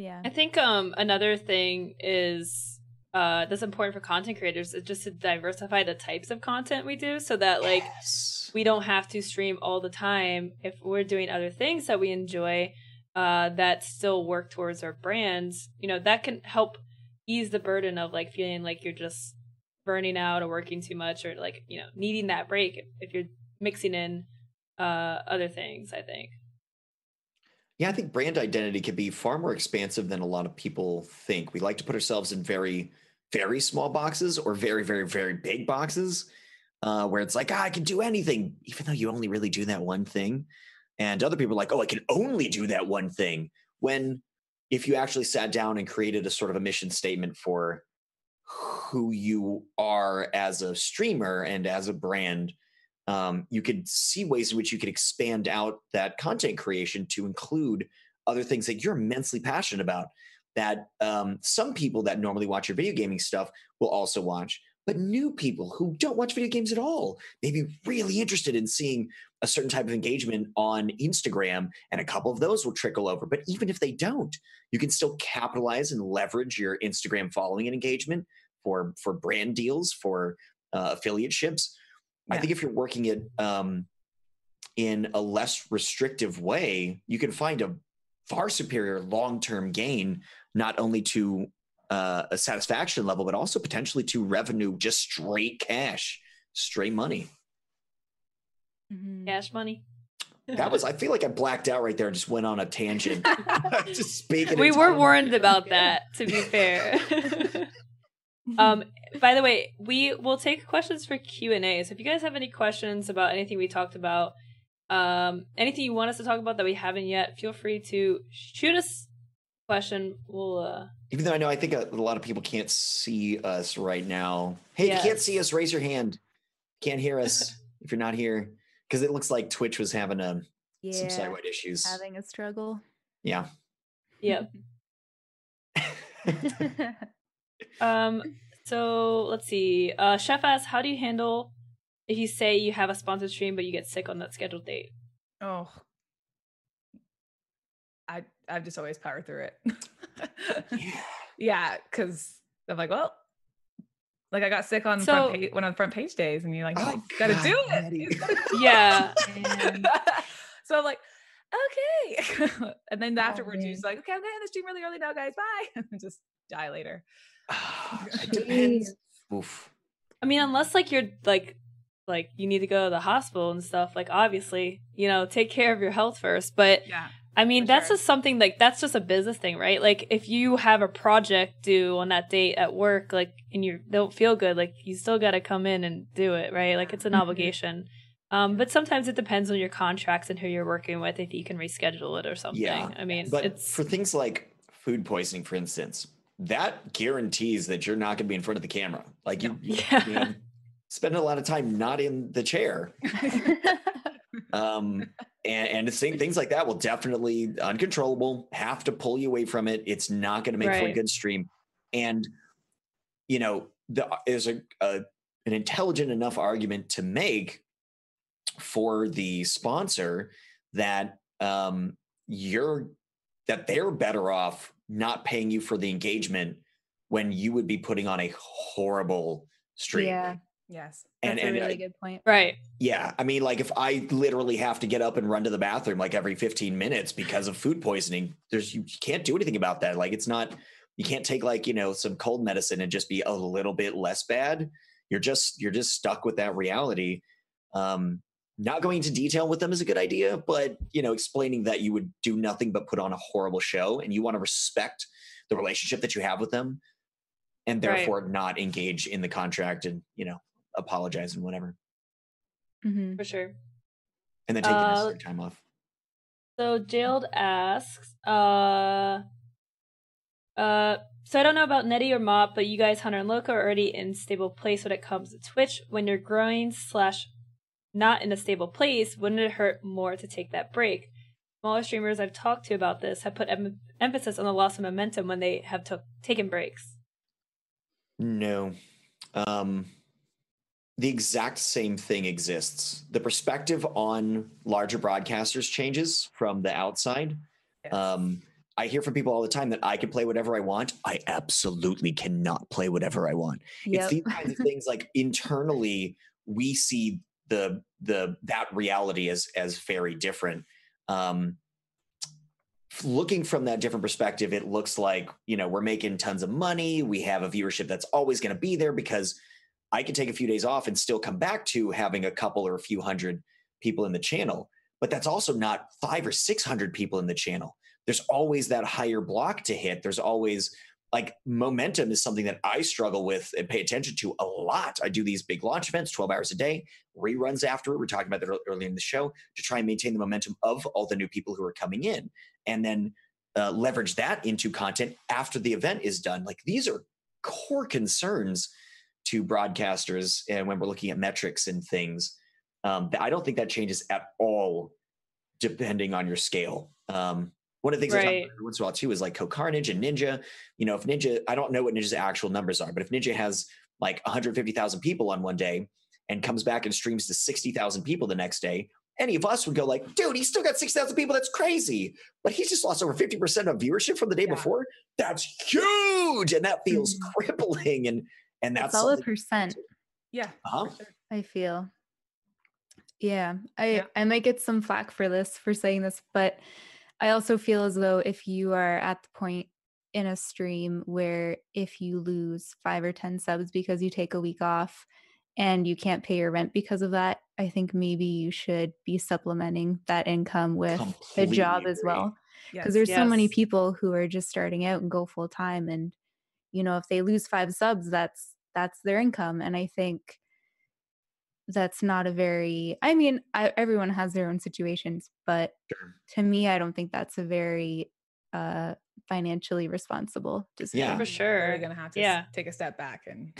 [SPEAKER 4] yeah.
[SPEAKER 1] I think um another thing is uh that's important for content creators is just to diversify the types of content we do so that like
[SPEAKER 2] Yes.
[SPEAKER 1] we don't have to stream all the time if we're doing other things that we enjoy uh that still work towards our brands you know that can help ease the burden of like feeling like you're just burning out or working too much or like you know needing that break if, if you're mixing in uh other things i think
[SPEAKER 2] Yeah, I think brand identity can be far more expansive than a lot of people think. We like to put ourselves in very, very small boxes or very, very, very big boxes uh, where it's like, ah, I can do anything, even though you only really do that one thing. And other people are like, oh, I can only do that one thing. When if you actually sat down and created a sort of a mission statement for who you are as a streamer and as a brand, um, you could see ways in which you could expand out that content creation to include other things that you're immensely passionate about that um, some people that normally watch your video gaming stuff will also watch but new people who don't watch video games at all may be really interested in seeing a certain type of engagement on instagram and a couple of those will trickle over. But even if they don't you can still capitalize and leverage your instagram following and engagement for for brand deals for uh, affiliateships I think if you're working it um, in a less restrictive way, you can find a far superior long term gain, not only to uh, a satisfaction level, but also potentially to revenue, just straight cash, straight money.
[SPEAKER 4] Mhm.
[SPEAKER 1] cash money
[SPEAKER 2] That was, I feel like I blacked out right there and just went on a tangent. [LAUGHS] just speaking.
[SPEAKER 1] we were warned about that to be fair [LAUGHS] um by the way we will take questions for q&a so if you guys have any questions about anything we talked about um anything you want us to talk about that we haven't yet feel free to shoot us a question we'll uh
[SPEAKER 2] Even though I know I think a, a lot of people can't see us right now. Hey, if you can't see us, raise your hand. Can't hear us [LAUGHS] if you're not here. Because it looks like Twitch was having um, some
[SPEAKER 4] yeah,
[SPEAKER 2] side issues.
[SPEAKER 4] having a struggle.
[SPEAKER 2] Yeah.
[SPEAKER 1] yep [LAUGHS] [LAUGHS] um so let's see uh chef asks how do you handle if you say you have a sponsored stream but you get sick on that scheduled date
[SPEAKER 3] Oh, I I've just always powered through it. [LAUGHS]
[SPEAKER 2] yeah.
[SPEAKER 3] yeah, because I'm like, well, like I got sick on
[SPEAKER 1] So-
[SPEAKER 3] front page, when on front page days, and you're like,
[SPEAKER 2] Oh,
[SPEAKER 3] oh, gotta
[SPEAKER 2] God,
[SPEAKER 3] do it. You [LAUGHS] gotta do
[SPEAKER 1] Yeah.
[SPEAKER 3] it. [LAUGHS] so I'm like, okay. and then
[SPEAKER 4] Oh,
[SPEAKER 3] afterwards, you're just like, okay, I'm gonna end the stream really early now, guys. Bye. and just die later. [SIGHS] [SIGHS]
[SPEAKER 2] It depends. Oof.
[SPEAKER 1] I mean, unless like you're like like you need to go to the hospital and stuff, like obviously, you know, take care of your health first. But
[SPEAKER 3] Yeah.
[SPEAKER 1] I mean, that's
[SPEAKER 3] sure.
[SPEAKER 1] just something like that's just a business thing, right? Like if you have a project due on that date at work, like and you don't feel good, like you still got to come in and do it, right? Like it's an
[SPEAKER 4] Mhm.
[SPEAKER 1] obligation. Um, but sometimes it depends on your contracts and who you're working with if you can reschedule it or something.
[SPEAKER 2] Yeah,
[SPEAKER 1] I mean,
[SPEAKER 2] But
[SPEAKER 1] it's
[SPEAKER 2] for things like food poisoning, for instance, that guarantees that you're not going to be in front of the camera. Like you,
[SPEAKER 1] Yeah.
[SPEAKER 2] you know, spend a lot of time not in the chair. [LAUGHS] um and, and the same things like that will definitely uncontrollable have to pull you away from it it's not going to make for a good stream and you know the is a, a an intelligent enough argument to make for the sponsor that um you're that they're better off not paying you for the engagement when you would be putting on a horrible stream
[SPEAKER 4] yeah,
[SPEAKER 3] Yes.
[SPEAKER 2] and
[SPEAKER 4] that's a
[SPEAKER 2] and
[SPEAKER 4] really
[SPEAKER 2] I-
[SPEAKER 4] good point.
[SPEAKER 1] right.
[SPEAKER 2] yeah, I mean, like if I literally have to get up and run to the bathroom like every 15 minutes because of food poisoning, there's you can't do anything about that. Like it's not you can't take like, you know, some cold medicine and just be a little bit less bad. You're just you're just stuck with that reality. Um not going into detail with them is a good idea, but you know, explaining that you would do nothing but put on a horrible show and you want to respect the relationship that you have with them and
[SPEAKER 1] Right.
[SPEAKER 2] therefore not engage in the contract and, you know, apologize and whatever.
[SPEAKER 4] Mhm.
[SPEAKER 1] For sure.
[SPEAKER 2] and then take the
[SPEAKER 1] Uh,
[SPEAKER 2] necessary time off.
[SPEAKER 1] So Jailed asks, uh, uh, so I don't know about Netty or Mop, but you guys, Hunter and Lowco, are already in stable place when it comes to Twitch. When you're growing slash not in a stable place, wouldn't it hurt more to take that break? Smaller streamers I've talked to about this have put em- emphasis on the loss of momentum when they have took taken breaks.
[SPEAKER 2] No. Um, the exact same thing exists. The perspective on larger broadcasters changes from the outside.
[SPEAKER 3] Yes.
[SPEAKER 2] Um, I hear from people all the time that I can play whatever I want. I absolutely cannot play whatever I want. It's these kinds of things like internally we see the the that reality as as very different. Um looking from that different perspective, it looks like, you know, we're making tons of money. We have a viewership that's always going to be there because I can take a few days off and still come back to having a couple or a few hundred people in the channel. But that's also not five or 600 people in the channel. There's always that higher block to hit. There's always like momentum is something that I struggle with and pay attention to a lot. I do these big launch events, 12 hours a day, reruns after. it. We're talking about that ear- earlier in the show to try and maintain the momentum of all the new people who are coming in and then uh, leverage that into content after the event is done. Like these are core concerns to broadcasters and when we're looking at metrics and things. Um, I don't think that changes at all depending on your scale. Um, one of the things I talk about every once in a while too is like Co-Carnage and Ninja. You know, if Ninja, I don't know what Ninja's actual numbers are, but if Ninja has like 150,000 people on one day and comes back and streams to 60,000 people the next day, any of us would go like, dude, he's still got 6,000 people. That's crazy. But he's just lost over 50% of viewership from the day
[SPEAKER 3] Yeah.
[SPEAKER 2] before. That's huge. And that feels
[SPEAKER 3] Mhm.
[SPEAKER 2] crippling. And and that's
[SPEAKER 4] all a percent.
[SPEAKER 3] Yeah.
[SPEAKER 2] Uh-huh.
[SPEAKER 3] sure.
[SPEAKER 4] I feel. Yeah, I
[SPEAKER 3] Yeah.
[SPEAKER 4] I might get some flack for this for saying this, but I also feel as though if you are at the point in a stream where if you lose 5 or 10 subs because you take a week off and you can't pay your rent because of that, I think maybe you should be supplementing that income with a job
[SPEAKER 2] Completely
[SPEAKER 4] as well.
[SPEAKER 3] Yes.
[SPEAKER 4] because there's so many people who are just starting out and go full time and you know if they lose five subs that's that's their income. And i think that's not a very i mean I, everyone has their own situations but
[SPEAKER 2] Sure.
[SPEAKER 4] to me i don't think that's a very uh financially responsible decision
[SPEAKER 2] Yeah.
[SPEAKER 1] For
[SPEAKER 3] We're gonna have to s-
[SPEAKER 1] Yeah.
[SPEAKER 3] take a step back and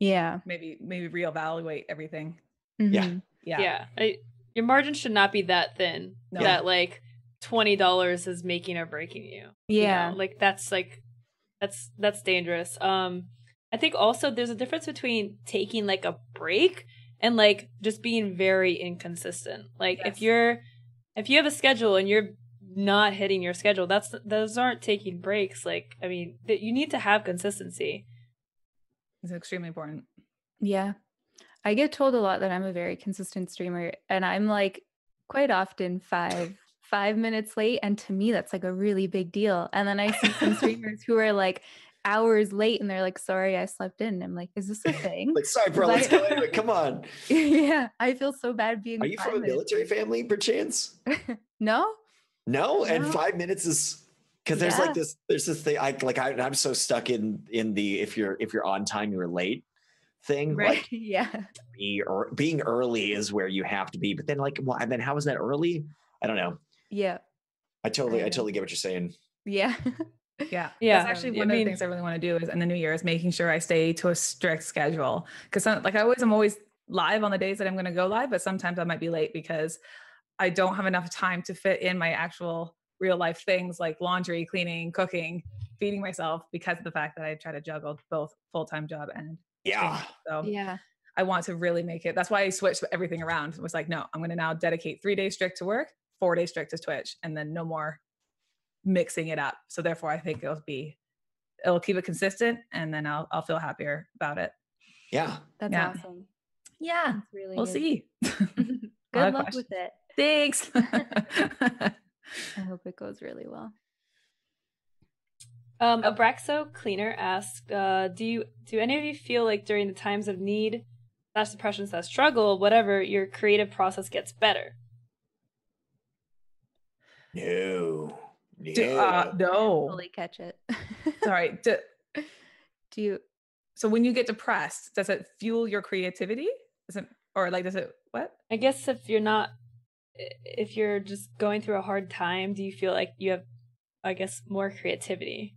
[SPEAKER 4] yeah
[SPEAKER 3] maybe maybe reevaluate everything.
[SPEAKER 2] Yeah.
[SPEAKER 4] mhm.
[SPEAKER 3] Yeah.
[SPEAKER 1] Yeah. I, your margin should not be that thin
[SPEAKER 3] No.
[SPEAKER 1] that like twenty dollars is making or breaking you. you
[SPEAKER 4] yeah
[SPEAKER 1] know? Like that's like that's that's dangerous. Um I think also there's a difference between taking like a break and like just being very inconsistent. Like if you're if you have a schedule and you're not hitting your schedule, that's those aren't taking breaks. Like I mean, that you need to have consistency.
[SPEAKER 3] It's extremely important.
[SPEAKER 4] Yeah. I get told a lot that I'm a very consistent streamer and I'm like quite often 5 5 minutes late and to me that's like a really big deal. And then I see some [LAUGHS] streamers who are like hours late and they're like sorry I slept in. I'm like is this a [LAUGHS] thing?
[SPEAKER 2] Like, sorry, bro, let's go into it. Come on. [LAUGHS]
[SPEAKER 4] yeah, I feel so bad being
[SPEAKER 2] Are you from a military family, perchance? [LAUGHS]
[SPEAKER 4] no?
[SPEAKER 2] No, and
[SPEAKER 4] No.
[SPEAKER 2] five minutes is because there's like this. There's this thing. I like. I, I'm so stuck in in the if you're if you're on time, you're late thing.
[SPEAKER 4] Right.
[SPEAKER 2] Like
[SPEAKER 4] yeah.
[SPEAKER 2] be or being early is where you have to be. But then like, well, and then how is that early? I don't know.
[SPEAKER 4] Yeah.
[SPEAKER 2] I totally, I
[SPEAKER 4] know.
[SPEAKER 2] totally get what you're saying.
[SPEAKER 4] Yeah.
[SPEAKER 3] Yeah.
[SPEAKER 1] Yeah,
[SPEAKER 3] That's actually
[SPEAKER 1] I
[SPEAKER 3] one of
[SPEAKER 1] mean-
[SPEAKER 3] the things I really want to do is in the new year is making sure I stay to a strict schedule. Cause like I always I'm always live on the days that I'm going to go live, but sometimes I might be late because I don't have enough time to fit in my actual real life things like laundry, cleaning, cooking, feeding myself because of the fact that I try to juggle both full time job and
[SPEAKER 2] Yeah.
[SPEAKER 3] streaming. So
[SPEAKER 4] yeah.
[SPEAKER 3] I want to really make it. That's why I switched everything around. It was like, no, I'm going to now dedicate three days strict to work, four days strict to Twitch, and then no more mixing it up. So therefore, I think it'll be, it'll keep it consistent, and then I'll I'll feel happier about it.
[SPEAKER 2] Yeah.
[SPEAKER 4] That's
[SPEAKER 3] Yeah.
[SPEAKER 4] awesome.
[SPEAKER 3] Yeah,
[SPEAKER 4] That's really
[SPEAKER 3] we'll
[SPEAKER 4] good.
[SPEAKER 3] see.
[SPEAKER 4] Good [LAUGHS]
[SPEAKER 3] lot of
[SPEAKER 4] luck with it.
[SPEAKER 3] Thanks. [LAUGHS] [LAUGHS]
[SPEAKER 4] I hope it goes really well.
[SPEAKER 1] Um,
[SPEAKER 3] Oh.
[SPEAKER 1] Abraxo Cleaner asked, uh, "Do you do any of you feel like during the times of need, slash depression, slash struggle, whatever, your creative process gets better?"
[SPEAKER 2] No.
[SPEAKER 3] Do- uh,
[SPEAKER 2] No.
[SPEAKER 3] no,
[SPEAKER 4] Fully catch it.
[SPEAKER 3] sorry. [LAUGHS] Do,
[SPEAKER 4] Do you
[SPEAKER 3] so when you get depressed, does it fuel your creativity? Does it, or like, does it what?
[SPEAKER 1] I guess if you're not, if you're just going through a hard time, do you feel like you have, I guess, more creativity?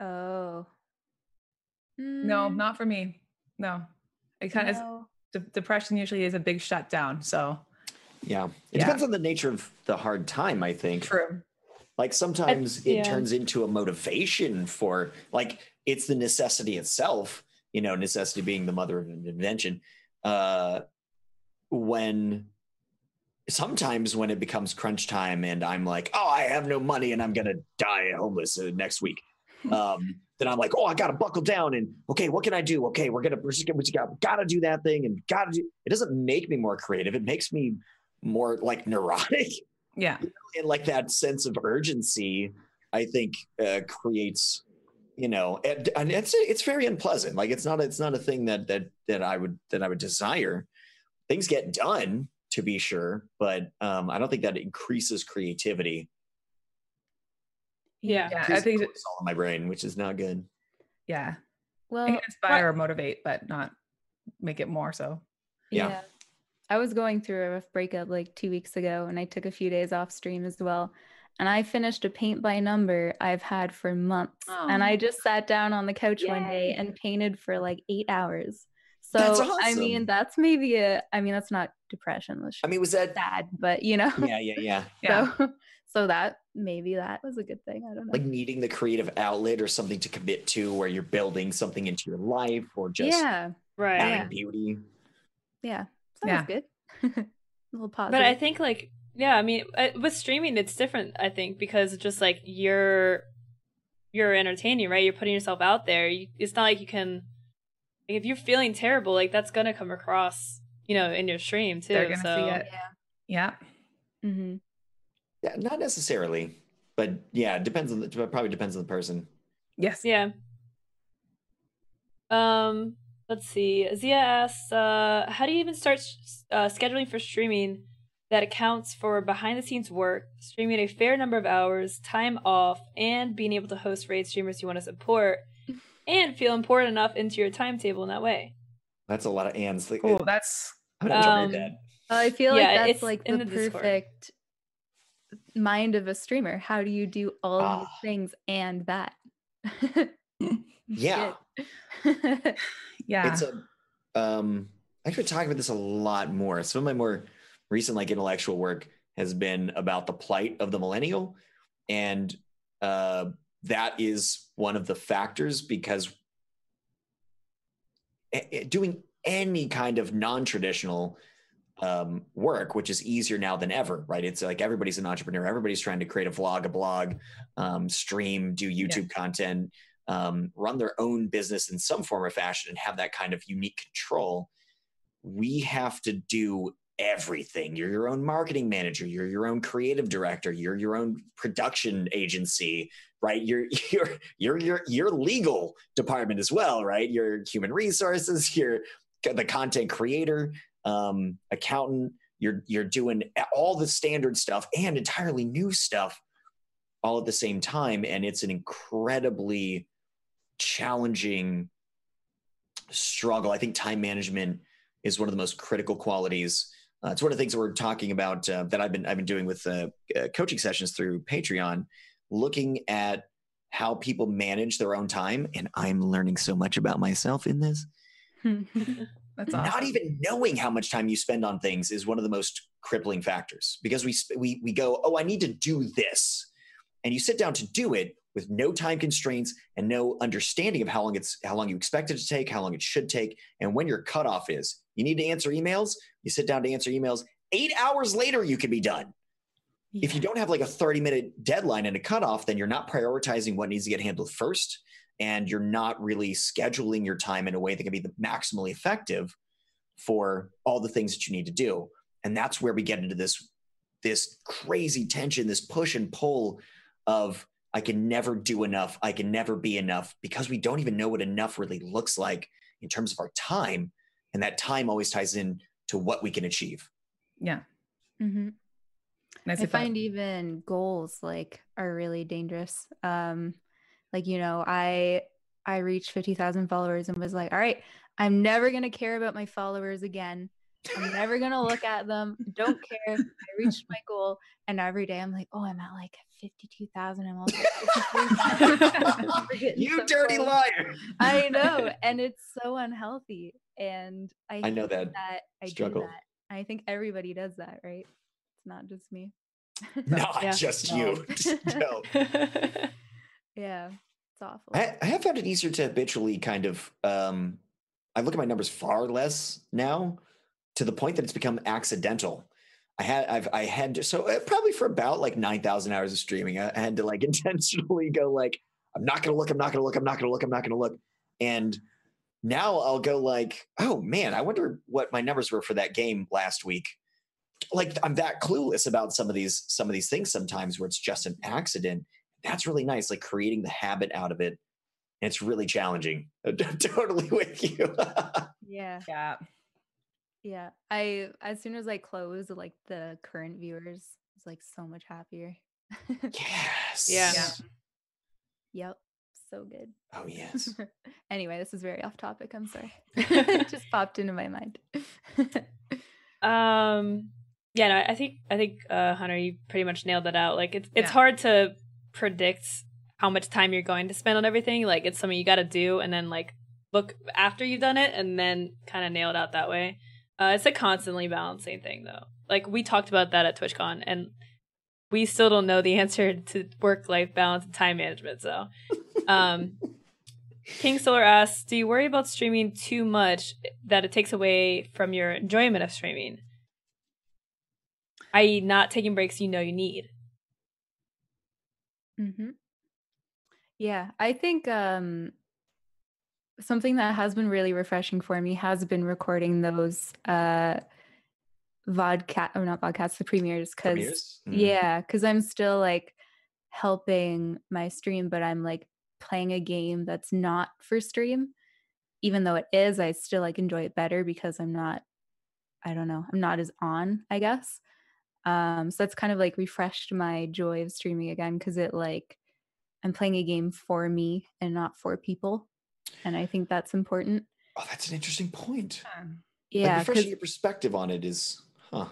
[SPEAKER 4] Oh.
[SPEAKER 3] No,
[SPEAKER 4] Mm,
[SPEAKER 3] not for me. No, it kind of de- depression usually is a big shutdown. So
[SPEAKER 2] Yeah. It
[SPEAKER 3] Yeah.
[SPEAKER 2] depends on the nature of the hard time, I think.
[SPEAKER 3] true.
[SPEAKER 2] Like sometimes it
[SPEAKER 1] yeah.
[SPEAKER 2] turns into a motivation for like it's the necessity itself, you know, necessity being the mother of invention. Uh when sometimes when it becomes crunch time and I'm like, oh, I have no money and I'm gonna die homeless uh, next week. [LAUGHS] Um, then I'm like, oh, I gotta buckle down and okay, what can I do? Okay, we're gonna we're just gonna, we just gotta, gotta do that thing and gotta do. It doesn't make me more creative. It makes me more like neurotic [LAUGHS]
[SPEAKER 3] Yeah.
[SPEAKER 2] and like that sense of urgency. I think uh, creates, you know, and, and it's it's very unpleasant. Like it's not it's not a thing that that that I would that I would desire. Things get done to be sure, but um, I don't think that increases creativity.
[SPEAKER 1] Yeah.
[SPEAKER 3] Yeah. I think, it's
[SPEAKER 2] all in my brain, which is not good.
[SPEAKER 3] yeah. It
[SPEAKER 4] Well,
[SPEAKER 3] can inspire or motivate, but not make it more so.
[SPEAKER 2] Yeah.
[SPEAKER 4] Yeah. I was going through a rough breakup like two weeks ago and I took a few days off stream as well. And I finished a paint by number I've had for months. And I
[SPEAKER 1] Oh.
[SPEAKER 4] just sat down on the couch one day and painted for like eight hours. So
[SPEAKER 2] That's
[SPEAKER 4] I mean that's maybe a I mean that's not depression, that's
[SPEAKER 2] I mean, was that?
[SPEAKER 4] sad, but you know.
[SPEAKER 2] Yeah, yeah, yeah.
[SPEAKER 3] Yeah. [LAUGHS]
[SPEAKER 4] So so that maybe that was a good thing. I don't know.
[SPEAKER 2] Like needing the creative outlet or something to commit to, where you're building something into your life, or just
[SPEAKER 4] yeah.
[SPEAKER 1] Right.
[SPEAKER 2] adding
[SPEAKER 4] Yeah.
[SPEAKER 2] beauty.
[SPEAKER 4] Yeah. So
[SPEAKER 3] Yeah.
[SPEAKER 4] that was good. [LAUGHS] a little positive.
[SPEAKER 1] But I think like yeah, I mean uh, with streaming it's different. I think because just like you're you're entertaining, right? You're putting yourself out there. You, it's not like you can like, if you're feeling terrible, like that's gonna come across, you know, in your stream too.
[SPEAKER 3] They're gonna
[SPEAKER 1] so
[SPEAKER 3] see it. Yeah.
[SPEAKER 4] hmm
[SPEAKER 2] Yeah, not necessarily, but yeah, it depends on the probably depends on the person.
[SPEAKER 3] Yes.
[SPEAKER 1] yeah. Um, let's see. Zia asks, uh, how do you even start s- uh, scheduling for streaming that accounts for behind the scenes work, streaming a fair number of hours, time off, and being able to host raid streamers you want to support, [LAUGHS] and feel important enough into your timetable in that way?
[SPEAKER 2] That's a lot of ands. Like,
[SPEAKER 3] Cool. That's [LAUGHS]
[SPEAKER 2] I'm gonna enjoy
[SPEAKER 1] Um,
[SPEAKER 2] that.
[SPEAKER 4] I feel
[SPEAKER 1] Yeah,
[SPEAKER 4] like that's
[SPEAKER 1] it's
[SPEAKER 4] like
[SPEAKER 1] in
[SPEAKER 4] the,
[SPEAKER 1] the Discord.
[SPEAKER 4] perfect mind of a streamer. How do you do all of
[SPEAKER 2] Ah.
[SPEAKER 4] these things and that? [LAUGHS]
[SPEAKER 2] Yeah,
[SPEAKER 4] Shit.
[SPEAKER 3] Yeah.
[SPEAKER 2] it's a. Um, I could talk about this a lot more. Some of my more recent like intellectual work has been about the plight of the millennial, and uh, that is one of the factors because a- a- doing any kind of non-traditional um, work, which is easier now than ever, right? It's like everybody's an entrepreneur. Everybody's trying to create a vlog, a blog, um, stream, do YouTube content, um, run their own business in some form or fashion, and have that kind of unique control. We have to do everything. You're your own marketing manager. You're your own creative director. You're your own production agency, right? You're [LAUGHS] you're you're your your legal department as well, right? Your human resources. [LAUGHS] You're the content creator, um, accountant. You're you're doing all the standard stuff and entirely new stuff all at the same time, and it's an incredibly challenging struggle. I think time management is one of the most critical qualities. Uh, it's one of the things that we're talking about uh, that I've been I've been doing with uh, uh, coaching sessions through Patreon, looking at how people manage their own time, and I'm learning so much about myself in this [LAUGHS]
[SPEAKER 3] That's
[SPEAKER 2] not even knowing how much time you spend on things is one of the most crippling factors because we we we go oh i need to do this and you sit down to do it with no time constraints and no understanding of how long it's how long you expect it to take how long it should take and when your cutoff is you need to answer emails you sit down to answer emails eight hours later you can be done if you don't have like a 30 minute deadline and a cutoff, then you're not prioritizing what needs to get handled first. And you're not really scheduling your time in a way that can be the maximally effective for all the things that you need to do. And that's where we get into this, this crazy tension, this push and pull of I can never do enough. I can never be enough because we don't even know what enough really looks like in terms of our time. And that time always ties in to what we can achieve.
[SPEAKER 3] Yeah.
[SPEAKER 4] Mm-hmm.
[SPEAKER 3] Nice
[SPEAKER 4] I
[SPEAKER 3] if I-
[SPEAKER 4] find even goals like are really dangerous. Um, like you know, I I reached fifty thousand followers and was like, all right, I'm never gonna care about my followers again. I'm never gonna look at them. Don't care. I reached my goal, and every day I'm like, oh, I'm at like fifty-two thousand. I'm also at 53,000. We're getting
[SPEAKER 2] You
[SPEAKER 4] so
[SPEAKER 2] dirty
[SPEAKER 4] close.
[SPEAKER 2] liar.
[SPEAKER 4] I know, [LAUGHS] and it's so unhealthy. And I,
[SPEAKER 2] I know that
[SPEAKER 4] that I
[SPEAKER 2] struggle.
[SPEAKER 4] do that. I think everybody does that, right? It's not just me. [LAUGHS]
[SPEAKER 2] Not
[SPEAKER 1] Yeah.
[SPEAKER 2] just
[SPEAKER 4] No.
[SPEAKER 2] you. [LAUGHS] no.
[SPEAKER 4] Yeah, it's awful.
[SPEAKER 2] I, I have found it easier to habitually kind of um I look at my numbers far less now to the point that it's become accidental. I had I've I had to so uh, probably for about like nine thousand hours of streaming, I, I had to like [LAUGHS] intentionally go like I'm not gonna look, I'm not gonna look, I'm not gonna look, I'm not gonna look, and now I'll go like, oh man, I wonder what my numbers were for that game last week. Like I'm that clueless about some of these some of these things sometimes where it's just an accident. That's really nice, like creating the habit out of it. And it's really challenging. [LAUGHS] totally with you. [LAUGHS]
[SPEAKER 4] yeah.
[SPEAKER 3] Yeah.
[SPEAKER 4] Yeah. I as soon as I close, like the current viewers I was like so much happier.
[SPEAKER 2] yes.
[SPEAKER 1] Yeah.
[SPEAKER 3] Yeah.
[SPEAKER 4] Yep. So good.
[SPEAKER 2] Oh [LAUGHS] yes.
[SPEAKER 4] anyway, this is very off topic. I'm sorry. [LAUGHS] it just [LAUGHS] popped into my mind.
[SPEAKER 1] Um, yeah, no, I think I think uh, Hunter, you pretty much nailed that out. Like it's it's
[SPEAKER 3] Yeah.
[SPEAKER 1] hard to predict how much time you're going to spend on everything. Like it's something you got to do, and then like look after you've done it, and then kind of nail it out that way. Uh, it's a constantly balancing thing, though. Like we talked about that at TwitchCon, and we still don't know the [LAUGHS] answer to work life balance and time management. So, um, [LAUGHS] King Solar asks, "Do you worry about streaming too much that it takes away from your enjoyment of streaming, i.e., not taking breaks you know you need?"
[SPEAKER 4] hmm Yeah, I think um, something that has been really refreshing for me has been recording those uh, vodcast or not vodcasts, the premieres, because
[SPEAKER 2] Mm.
[SPEAKER 4] yeah, because I'm still like helping my stream, but I'm like playing a game that's not for stream. Even though it is, I still like enjoy it better because I'm not, I don't know, I'm not as on, I guess. Um, so that's kind of like refreshed my joy of streaming again because it like I'm playing a game for me and not for people. And I think that's important.
[SPEAKER 2] Oh, that's an interesting point.
[SPEAKER 4] Yeah,
[SPEAKER 2] like refreshing your perspective on it is, huh?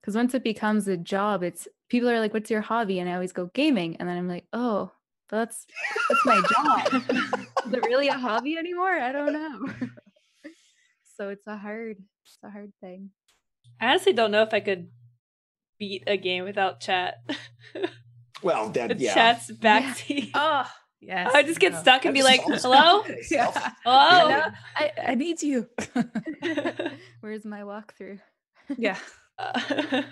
[SPEAKER 4] because once it becomes a job it's people are like what's your hobby and i always go gaming and then i'm like oh that's that's my job [LAUGHS] is it really a hobby anymore i don't know [LAUGHS] so it's a hard it's a hard thing
[SPEAKER 1] I honestly don't know if I could beat a game without chat. [LAUGHS]
[SPEAKER 2] Well,
[SPEAKER 1] the
[SPEAKER 2] that yeah.
[SPEAKER 1] chat's
[SPEAKER 4] Yeah.
[SPEAKER 1] backseat.
[SPEAKER 3] Oh, yes.
[SPEAKER 1] I just get
[SPEAKER 3] no.
[SPEAKER 1] stuck and be like, [LAUGHS] [LAUGHS] "Hello,
[SPEAKER 3] Yeah.
[SPEAKER 1] hello."
[SPEAKER 3] Hello? I, I need you. [LAUGHS]
[SPEAKER 4] where's my walkthrough
[SPEAKER 3] yeah.
[SPEAKER 1] Uh,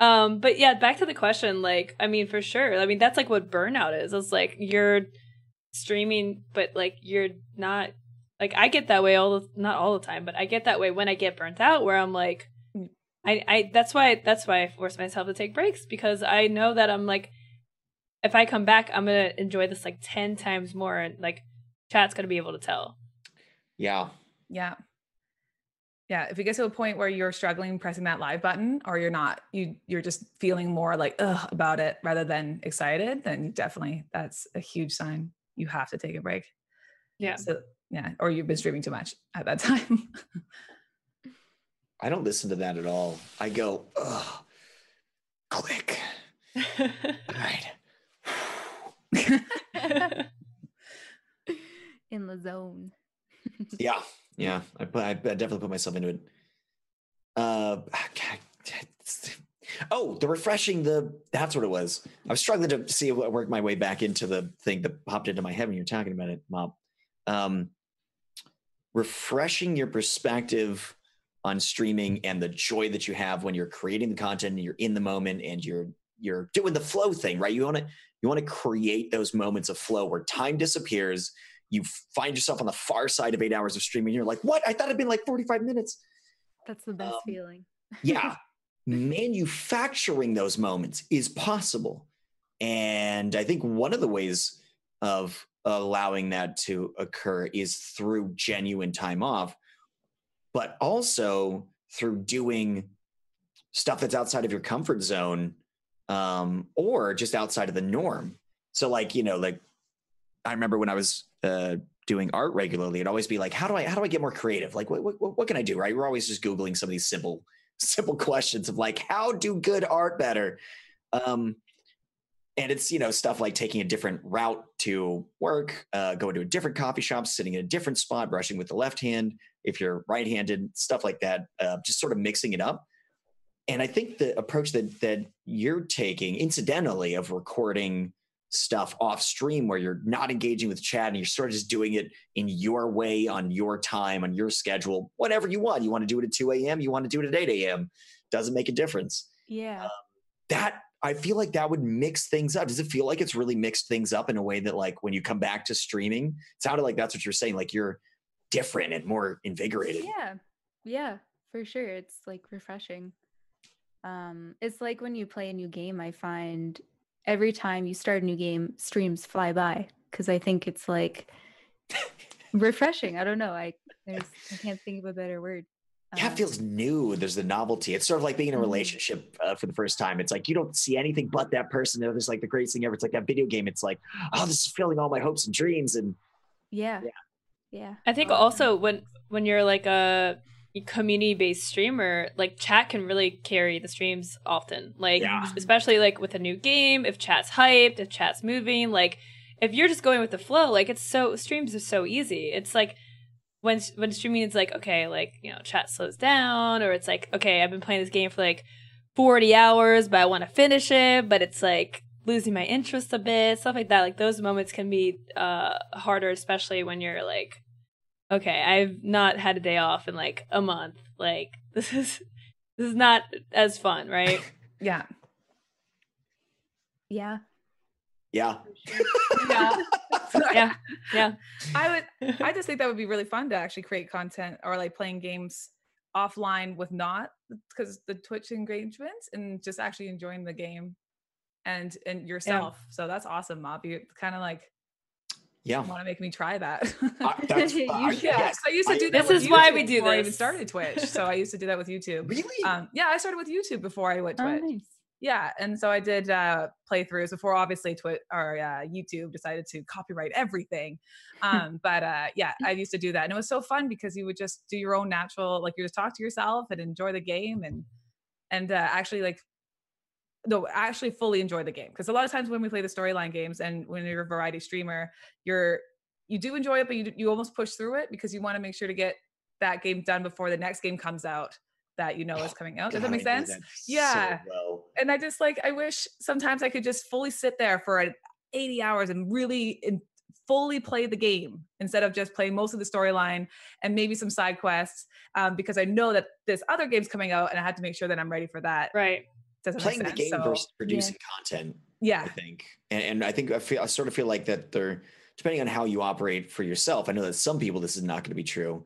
[SPEAKER 1] um but yeah back to the question like i mean for sure i mean that's like what burnout is it's like you're streaming but like you're not like i get that way all the not all the time but i get that way when i get burnt out where i'm like
[SPEAKER 3] Mm.
[SPEAKER 1] i i that's why that's why i force myself to take breaks because i know that i'm like if i come back i'm gonna enjoy this like 10 times more and like chat's gonna be able to tell
[SPEAKER 2] Yeah.
[SPEAKER 3] Yeah. Yeah. If you get to a point where you're struggling pressing that live button or you're not, you you're just feeling more like ugh about it rather than excited, then definitely that's a huge sign you have to take a break.
[SPEAKER 1] yeah
[SPEAKER 3] So yeah, or you've been streaming too much at that [LAUGHS] time.
[SPEAKER 2] I don't listen to that at all. I go, ugh, click. [LAUGHS] All right. [LAUGHS]
[SPEAKER 4] in the zone
[SPEAKER 2] Yeah. Yeah. I, put, I definitely put myself into it. Uh, oh, the refreshing, the that's what it was. I was struggling to see what work my way back into the thing that popped into my head when you were talking about it, Mom. Um, refreshing your perspective on streaming and the joy that you have when you're creating the content and you're in the moment and you're you're doing the flow thing, right? You want to you want to create those moments of flow where time disappears. You find yourself on the far side of eight hours of streaming. You're like, what? I thought it'd been like 45 minutes.
[SPEAKER 4] that's the best
[SPEAKER 2] Um,
[SPEAKER 4] feeling
[SPEAKER 2] Yeah. [LAUGHS] Manufacturing those moments is possible. And I think one of the ways of allowing that to occur is through genuine time off, but also through doing stuff that's outside of your comfort zone um, or just outside of the norm. So, like, you know, like I remember when I was uh, doing art regularly, it'd always be like, how do I how do I get more creative? Like, what what, what can I do? Right? We're always just googling some of these simple [LAUGHS] simple questions of like, how do good art better? Um, and it's you know stuff like taking a different route to work, uh, going to a different coffee shop, sitting in a different spot, brushing with the left hand if you're right-handed, stuff like that. Uh, just sort of mixing it up. And I think the approach that that you're taking, incidentally, of recording stuff off stream where you're not engaging with chat and you're sort of just doing it in your way on your time on your schedule whatever you want you want to do it at 2 a.m you want to do it at 8 a.m doesn't make a difference.
[SPEAKER 4] Yeah.
[SPEAKER 2] Um, that I feel like that would mix things up. Does it feel like it's really mixed things up in a way that like when you come back to streaming, it sounded like that's what you're saying, like you're different and more invigorated.
[SPEAKER 4] Yeah. Yeah, for sure. It's like refreshing. Um, it's like when you play a new game, I find every time you start a new game, streams fly by because I think it's like [LAUGHS] refreshing. I don't know. I there's I can't think of a better word.
[SPEAKER 2] Yeah, it
[SPEAKER 4] Um,
[SPEAKER 2] feels new. There's the novelty. It's sort of like being in a
[SPEAKER 4] Mhm.
[SPEAKER 2] relationship uh, for the first time. It's like you don't see anything but that person. You know, There's like the greatest thing ever. It's like that video game. It's like, oh, this is filling all my hopes and dreams. And
[SPEAKER 4] yeah.
[SPEAKER 2] Yeah.
[SPEAKER 4] Yeah.
[SPEAKER 1] I think
[SPEAKER 4] all
[SPEAKER 1] also when when you're like a community based streamer, like chat can really carry the streams often. Like
[SPEAKER 2] Yeah.
[SPEAKER 1] especially like with a new game, if chat's hyped, if chat's moving, like if you're just going with the flow, like it's so streams are so easy. It's like when when streaming is like okay, like you know, chat slows down, or it's like okay, I've been playing this game for like forty hours, but I want to finish it, but it's like losing my interest a bit, stuff like that. Like those moments can be uh harder, especially when you're like, okay, I've not had a day off in like a month. Like [LAUGHS] this is this is not as fun, right? [LAUGHS]
[SPEAKER 3] Yeah.
[SPEAKER 4] Yeah.
[SPEAKER 2] yeah,
[SPEAKER 3] Yeah. [LAUGHS]
[SPEAKER 1] Yeah. Yeah.
[SPEAKER 3] I would I just think that would be really fun to actually create content or like playing games offline with not because the Twitch engagements and just actually enjoying the game and and yourself. So that's awesome, Mop. You kind of like
[SPEAKER 2] yeah.
[SPEAKER 3] want to make me try that.
[SPEAKER 2] I, [LAUGHS]
[SPEAKER 4] You
[SPEAKER 2] I-
[SPEAKER 4] should.
[SPEAKER 3] yeah,
[SPEAKER 2] yes,
[SPEAKER 3] 'cause I used to
[SPEAKER 2] I-
[SPEAKER 3] do that.
[SPEAKER 1] This
[SPEAKER 3] with
[SPEAKER 1] is why we
[SPEAKER 3] YouTube
[SPEAKER 1] do
[SPEAKER 3] before I even started Twitch. So I used to do that with YouTube.
[SPEAKER 2] Really?
[SPEAKER 3] Um, yeah, I started with YouTube before I went
[SPEAKER 4] Oh,
[SPEAKER 3] Twitch.
[SPEAKER 4] nice.
[SPEAKER 3] Yeah, and so I did uh, playthroughs before. Obviously, Twitch or uh, YouTube decided to copyright everything. Um, [LAUGHS] but uh, yeah, I used to do that, and it was so fun because you would just do your own natural, like you just talk to yourself and enjoy the game, and and uh, actually like no, I actually fully enjoy the game. Because a lot of times when we play the storyline games, and when you're a variety streamer, you're you do enjoy it, but you you almost push through it because you want to make sure to get that game done before the next game comes out that you know is coming out. Does that make sense?
[SPEAKER 2] that so
[SPEAKER 3] Yeah.
[SPEAKER 2] well.
[SPEAKER 3] and I just like I wish sometimes I could just fully sit there for 80 hours and really in, fully play the game instead of just playing most of the storyline and maybe some side quests um, because I know that this other game's coming out and I had to make sure that I'm ready for that.
[SPEAKER 1] right.
[SPEAKER 3] Doesn't
[SPEAKER 2] Playing the game.
[SPEAKER 3] So,
[SPEAKER 2] versus producing content.
[SPEAKER 3] yeah,
[SPEAKER 2] I think, and, and I think I feel I sort of feel like that they're depending on how you operate for yourself. I know that some people this is not going to be true.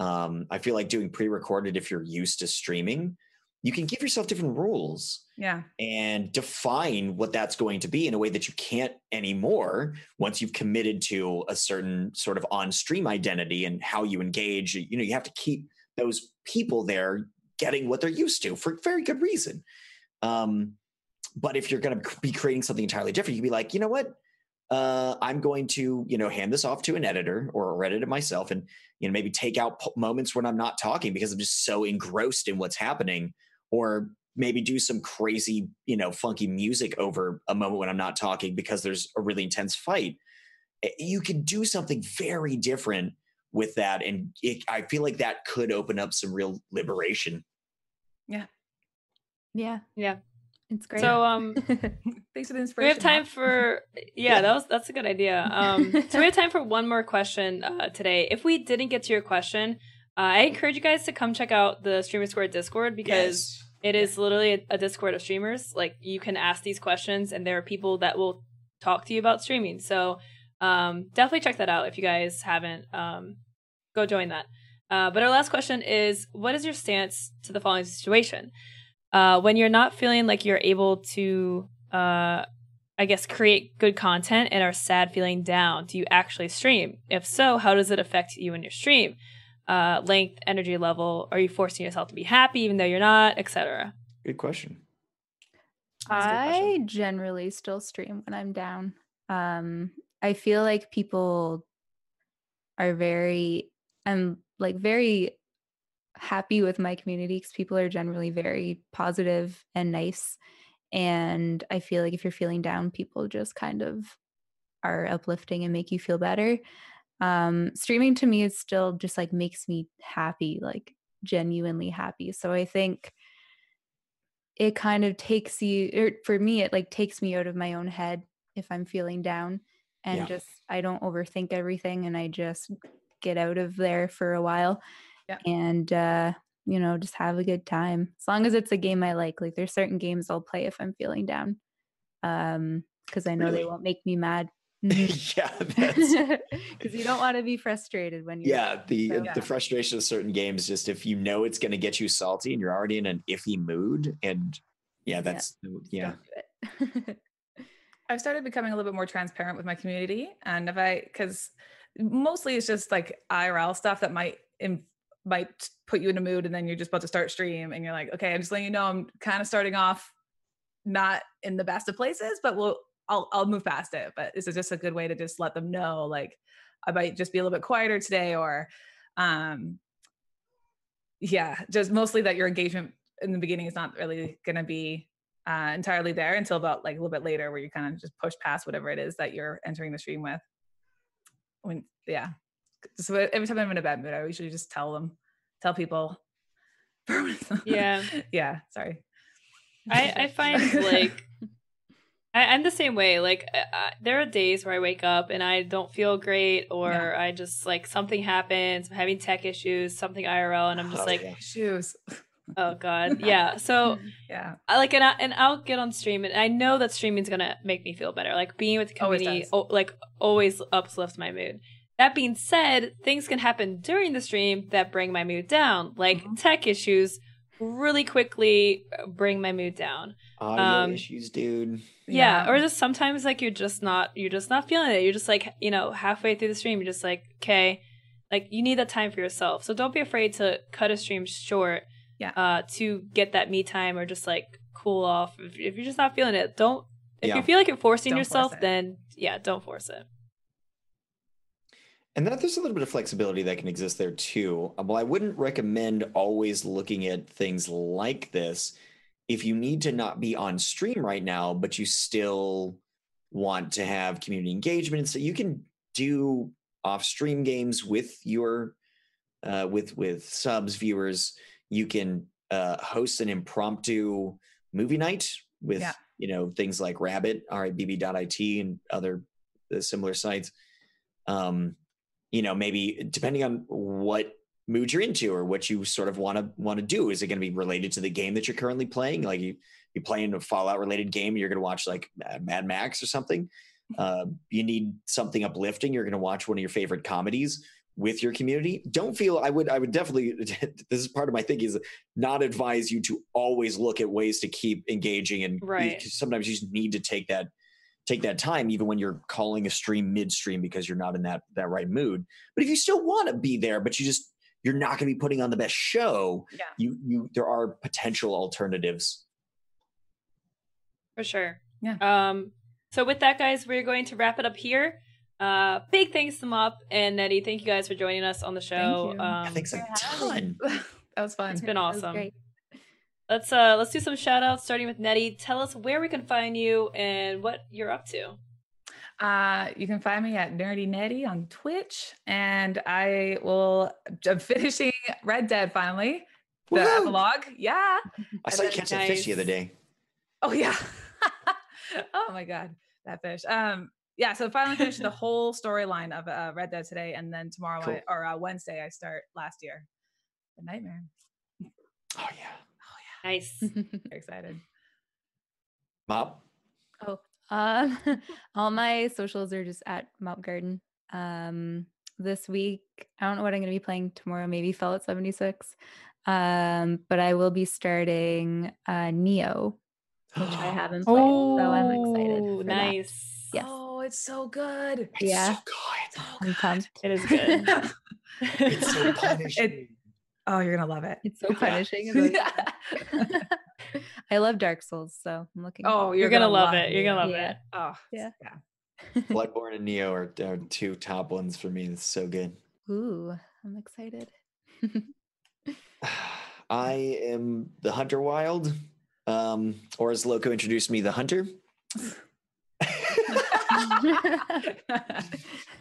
[SPEAKER 2] Um, I feel like doing pre-recorded if you're used to streaming, you can give yourself different rules
[SPEAKER 3] yeah,
[SPEAKER 2] and define what that's going to be in a way that you can't anymore once you've committed to a certain sort of on-stream identity and how you engage. You know, you have to keep those people there getting what they're used to for very good reason. Um, but if you're going to be creating something entirely different, you'd be like, you know what? Uh, I'm going to, you know, hand this off to an editor or edit it myself, and you know, maybe take out p- moments when I'm not talking because I'm just so engrossed in what's happening, or maybe do some crazy, you know, funky music over a moment when I'm not talking because there's a really intense fight. Eh, You can do something very different with that, and it, I feel like that could open up some real liberation.
[SPEAKER 4] Yeah.
[SPEAKER 1] Yeah.
[SPEAKER 4] It's great.
[SPEAKER 1] So um [LAUGHS]
[SPEAKER 3] thanks for the inspiration.
[SPEAKER 1] we have time for [LAUGHS] yeah, that was that's a good idea. Um so we have time for one more question uh, today. If we didn't get to your question, uh, I encourage you guys to come check out the Streamer Square Discord because It is literally a, a Discord of streamers. Like you can ask these questions, and there are people that will talk to you about streaming. So um, definitely check that out if you guys haven't. Um, go join that. Uh, but our last question is: What is your stance to the following situation? Uh, when you're not feeling like you're able to, uh, I guess, create good content and are sad, feeling down, do you actually stream? If so, how does it affect you in your stream? uh, length, energy level? Are you forcing yourself to be happy even though you're not, etc.?
[SPEAKER 2] Good question.
[SPEAKER 3] That's a good question.
[SPEAKER 4] I generally still stream when I'm down. Um, I feel like people are very, I'm like very happy with my community because people are generally very positive and nice. And I feel like if you're feeling down, people just kind of are uplifting and make you feel better. Um, streaming to me is still just like makes me happy, like genuinely happy. So I think it kind of takes you or for me it like takes me out of my own head if i'm feeling down and
[SPEAKER 2] Yeah.
[SPEAKER 4] just i don't overthink everything and i just get out of there for a while
[SPEAKER 3] Yeah.
[SPEAKER 4] and uh you know, just have a good time. As long as it's a game I like. Like there's certain games I'll play if I'm feeling down. Um, because I know
[SPEAKER 2] Really?
[SPEAKER 4] they won't make me mad. [LAUGHS] Mhm.
[SPEAKER 2] yeah, [LAUGHS]
[SPEAKER 4] Because you don't want to be frustrated when you're
[SPEAKER 2] yeah. The
[SPEAKER 4] So-
[SPEAKER 2] the frustration of certain games, just if you know it's going to get you salty and you're already in an iffy mood, and yeah, that's yeah.
[SPEAKER 4] don't do. [LAUGHS]
[SPEAKER 3] I've started becoming a little bit more transparent with my community, and if I, because mostly it's just like IRL stuff that might in, might put you in a mood, and then you're just about to start stream, and you're like, okay, I'm just letting you know I'm kind of starting off not in the best of places, but we'll I'll I'll move past it. But this is just a good way to just let them know, like I might just be a little bit quieter today, or um, yeah, just mostly that your engagement in the beginning is not really to be uh, entirely there until about like a little bit later where you kind of just push past whatever it is that you're entering the stream with when yeah so every time i'm in a bad mood i usually just tell them tell people [LAUGHS]
[SPEAKER 1] Yeah. [LAUGHS]
[SPEAKER 3] yeah sorry
[SPEAKER 1] I, I find like I, I'm the same way. Like I, I, there are days where I wake up and I don't feel great, or
[SPEAKER 3] Yeah.
[SPEAKER 1] I just like something happens, I'm having tech issues, something IRL, and I'm just
[SPEAKER 2] Oh,
[SPEAKER 1] like,
[SPEAKER 3] shoes [LAUGHS]
[SPEAKER 1] oh god, yeah. So
[SPEAKER 3] yeah
[SPEAKER 1] I like and I, and I'll get on stream and I know that streaming's gonna make me feel better. Like being with the community, o- like always uplifts my mood. That being said, things can happen during the stream that bring my mood down, like
[SPEAKER 3] Mhm.
[SPEAKER 1] tech issues. Really quickly uh, bring my mood down.
[SPEAKER 2] Audio
[SPEAKER 1] Um,
[SPEAKER 2] issues, dude.
[SPEAKER 1] Yeah, or just sometimes like you're just not you're just not feeling it. You're just like you know halfway through the stream, you're just like okay, like you need that time for yourself. So don't be afraid to cut a stream short.
[SPEAKER 3] Yeah.
[SPEAKER 1] Uh, to get that me time or just like cool off. If, if you're just not feeling it, don't. If
[SPEAKER 2] Yeah.
[SPEAKER 1] you feel like you're forcing
[SPEAKER 3] Don't
[SPEAKER 1] yourself,
[SPEAKER 3] it.
[SPEAKER 1] then yeah, don't force it.
[SPEAKER 2] And that there's a little bit of flexibility that can exist there too. Uh, Well, I wouldn't recommend always looking at things like this if you need to not be on stream right now, but you still want to have community engagement. So you can do off stream games with your uh, with with subs viewers. You can uh, host an impromptu movie night with
[SPEAKER 3] Yeah.
[SPEAKER 2] you know things like Rabbit, Rabb.it, and other uh, similar sites. Um, you know, maybe depending on what mood you're into or what you sort of want to want to do. Is it going to be related to the game that you're currently playing? Like you you playing a Fallout related game, you're going to watch like Mad Max or something. [LAUGHS] Uh, you need something uplifting. You're going to watch one of your favorite comedies with your community. Don't feel I would I would definitely [LAUGHS] this is part of my thinking is not advise you to always look at ways to keep engaging and
[SPEAKER 1] Right.
[SPEAKER 2] sometimes you just need to take that take that time even when you're calling a stream midstream because you're not in that that right mood but if you still want to be there but you just you're not going to be putting on the best show
[SPEAKER 3] Yeah.
[SPEAKER 2] you you there are potential alternatives
[SPEAKER 1] For sure.
[SPEAKER 3] Yeah.
[SPEAKER 1] Um. So with that, guys, we're going to wrap it up here. Uh, big thanks to Mop and Netty. Thank you guys for joining us on the show.
[SPEAKER 3] you.
[SPEAKER 2] yeah,
[SPEAKER 1] Um,
[SPEAKER 2] thanks a
[SPEAKER 4] for
[SPEAKER 2] ton [LAUGHS]
[SPEAKER 3] that was fun
[SPEAKER 1] It's been
[SPEAKER 4] That was
[SPEAKER 1] awesome.
[SPEAKER 4] Great.
[SPEAKER 1] Let's uh let's do some shout outs starting with Netty. Tell us where we can find you and what you're up to.
[SPEAKER 3] Uh, you can find me at Nerdy Netty on Twitch, and I will. I'm finishing Red Dead finally. The
[SPEAKER 2] Woohoo!
[SPEAKER 3] epilogue, yeah.
[SPEAKER 2] i saw you catch that fish the other day
[SPEAKER 3] Oh yeah. [LAUGHS] oh my god, that fish. Um, yeah. So finally finished the [LAUGHS] whole storyline of uh, Red Dead today, and then tomorrow
[SPEAKER 2] Cool.
[SPEAKER 3] I, or uh, Wednesday I start Last Year. The Nightmare.
[SPEAKER 2] oh yeah
[SPEAKER 1] Nice.
[SPEAKER 3] Very [LAUGHS] excited.
[SPEAKER 2] mop
[SPEAKER 4] Um, [LAUGHS] all my socials are just at MopGarden. Um, this week, I don't know what I'm going to be playing tomorrow. Maybe Fallout 76. Um, but I will be starting uh Nioh, which I haven't [GASPS] played, so I'm excited.
[SPEAKER 1] Oh,
[SPEAKER 4] for that.
[SPEAKER 1] nice.
[SPEAKER 4] Yes.
[SPEAKER 3] Oh, it's so good.
[SPEAKER 2] it's
[SPEAKER 4] Yeah.
[SPEAKER 2] so good
[SPEAKER 4] I'm pumped. [LAUGHS]
[SPEAKER 1] It is good.
[SPEAKER 2] it's so punishing
[SPEAKER 3] oh, you're gonna love it.
[SPEAKER 4] It's so [LAUGHS] punishing. I'm [LAUGHS] [LAUGHS] I love Dark Souls, so I'm looking.
[SPEAKER 3] oh,
[SPEAKER 4] forward-
[SPEAKER 1] You're gonna love it. You're gonna love
[SPEAKER 4] Yeah.
[SPEAKER 1] it.
[SPEAKER 3] Oh,
[SPEAKER 4] Yeah.
[SPEAKER 3] yeah.
[SPEAKER 2] bloodborne and Nioh are, are two top ones for me it's so good
[SPEAKER 4] Ooh, I'm excited. [SIGHS]
[SPEAKER 2] I am the Hunter Wild, um, or as Lowco introduced me, the Hunter.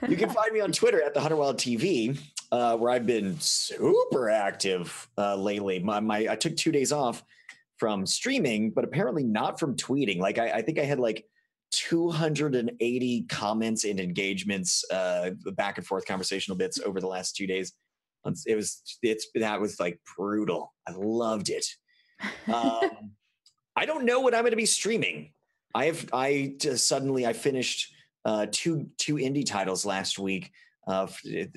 [SPEAKER 2] You can find me on Twitter at the Hunter Wild TV, uh, where I've been super active uh, lately. My, my I took two days off from streaming, but apparently not from tweeting. Like I, I think I had like 280 comments and engagements, uh, back and forth conversational bits over the last two days. It was it's that was like brutal. I loved it. [LAUGHS] Um, I don't know what I'm going to be streaming. I have I just suddenly I finished uh, two two indie titles last week, uh,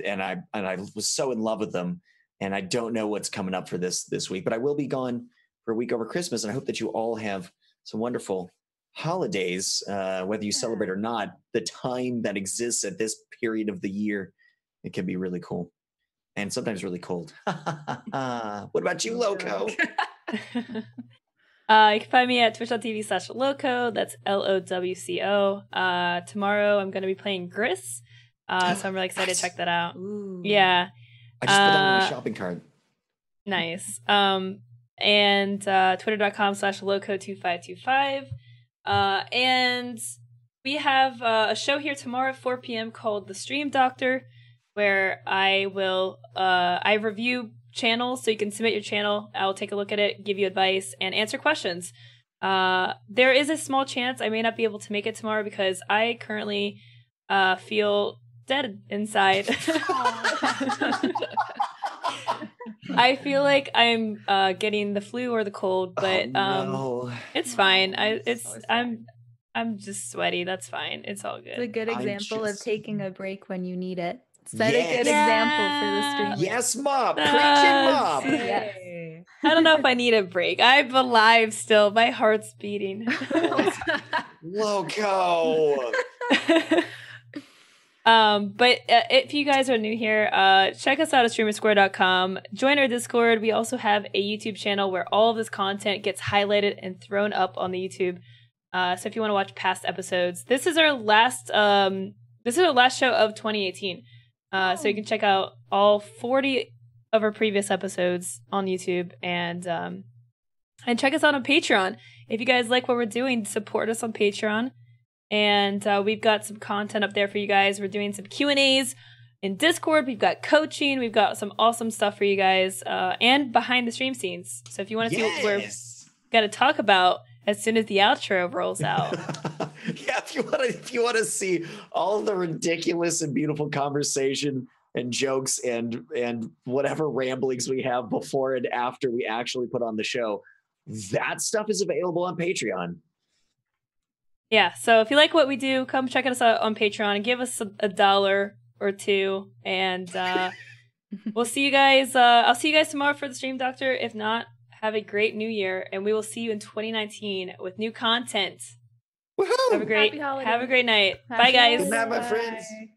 [SPEAKER 2] and I and I was so in love with them, and I don't know what's coming up for this this week. But I will be gone for a week over Christmas, and I hope that you all have some wonderful holidays, uh, whether you celebrate or not. The time that exists at this period of the year, it can be really cool, and sometimes really cold. [LAUGHS] what about you, [LAUGHS] Lowco? [LAUGHS]
[SPEAKER 1] uh, you can find me at twitch.tv slash lowco. That's L O W C O. Uh, tomorrow I'm going to be playing Gris. Uh, so I'm really excited
[SPEAKER 2] Nice.
[SPEAKER 1] to check that out.
[SPEAKER 3] Ooh.
[SPEAKER 1] Yeah,
[SPEAKER 2] I just put that on my
[SPEAKER 1] Uh,
[SPEAKER 2] shopping cart.
[SPEAKER 1] nice. Um, and uh, twitter.com slash lowco2525. Uh, and we have uh, a show here tomorrow at 4 p.m. called The Stream Doctor, where I will uh, I review channels, so you can submit your channel. I'll take a look at it, give you advice, and answer questions. Uh, there is a small chance I may not be able to make it tomorrow because I currently uh, feel dead inside. [LAUGHS] I feel like I'm uh, getting the flu or the cold, but
[SPEAKER 2] oh,
[SPEAKER 1] um, it's fine. I it's
[SPEAKER 3] so
[SPEAKER 1] I'm I'm just sweaty. That's fine. It's all good.
[SPEAKER 4] It's a
[SPEAKER 1] good.
[SPEAKER 4] good example
[SPEAKER 2] just-
[SPEAKER 4] of taking a break when you need it. Set a
[SPEAKER 2] Yes.
[SPEAKER 4] good example for the stream.
[SPEAKER 2] yes, mop,
[SPEAKER 1] Yes.
[SPEAKER 2] preaching [LAUGHS] mop.
[SPEAKER 4] Yes.
[SPEAKER 1] I don't know if I need a break. I'm alive still. My heart's beating. [LAUGHS]
[SPEAKER 2] Lowco. [LAUGHS]
[SPEAKER 1] um, but uh, if you guys are new here, uh, check us out at streamersquare.com. Join our Discord. We also have a YouTube channel where all of this content gets highlighted and thrown up on the YouTube. Uh, so if you want to watch past episodes, this is our last. Um, this is our last show of 2018. Uh, so you can check out all 40 of our previous episodes on YouTube and um, and check us out on Patreon. If you guys like what we're doing, support us on Patreon. And uh, we've got some content up there for you guys. We're doing some Q and A's in Discord. We've got coaching. We've got some awesome stuff for you guys, uh, and behind the stream scenes. So if you want to see what we're gonna talk about as soon as the outro rolls out, [LAUGHS] [LAUGHS]
[SPEAKER 2] yeah, if you want to, if you want to see all the ridiculous and beautiful conversation and jokes and and whatever ramblings we have before and after we actually put on the show, that stuff is available on Patreon.
[SPEAKER 1] yeah. So if you like what we do, come check us out on Patreon and give us a, a dollar or two, and uh, [LAUGHS] we'll see you guys. Uh, I'll see you guys tomorrow for the stream, Doctor. If not, have a great New Year, and we will see you in 2019 with new content.
[SPEAKER 2] Woohoo!
[SPEAKER 1] Have a great
[SPEAKER 3] Happy holidays.
[SPEAKER 1] have a great night. Bye, guys.
[SPEAKER 2] Good night, my
[SPEAKER 3] Bye.
[SPEAKER 2] friends.
[SPEAKER 4] Bye.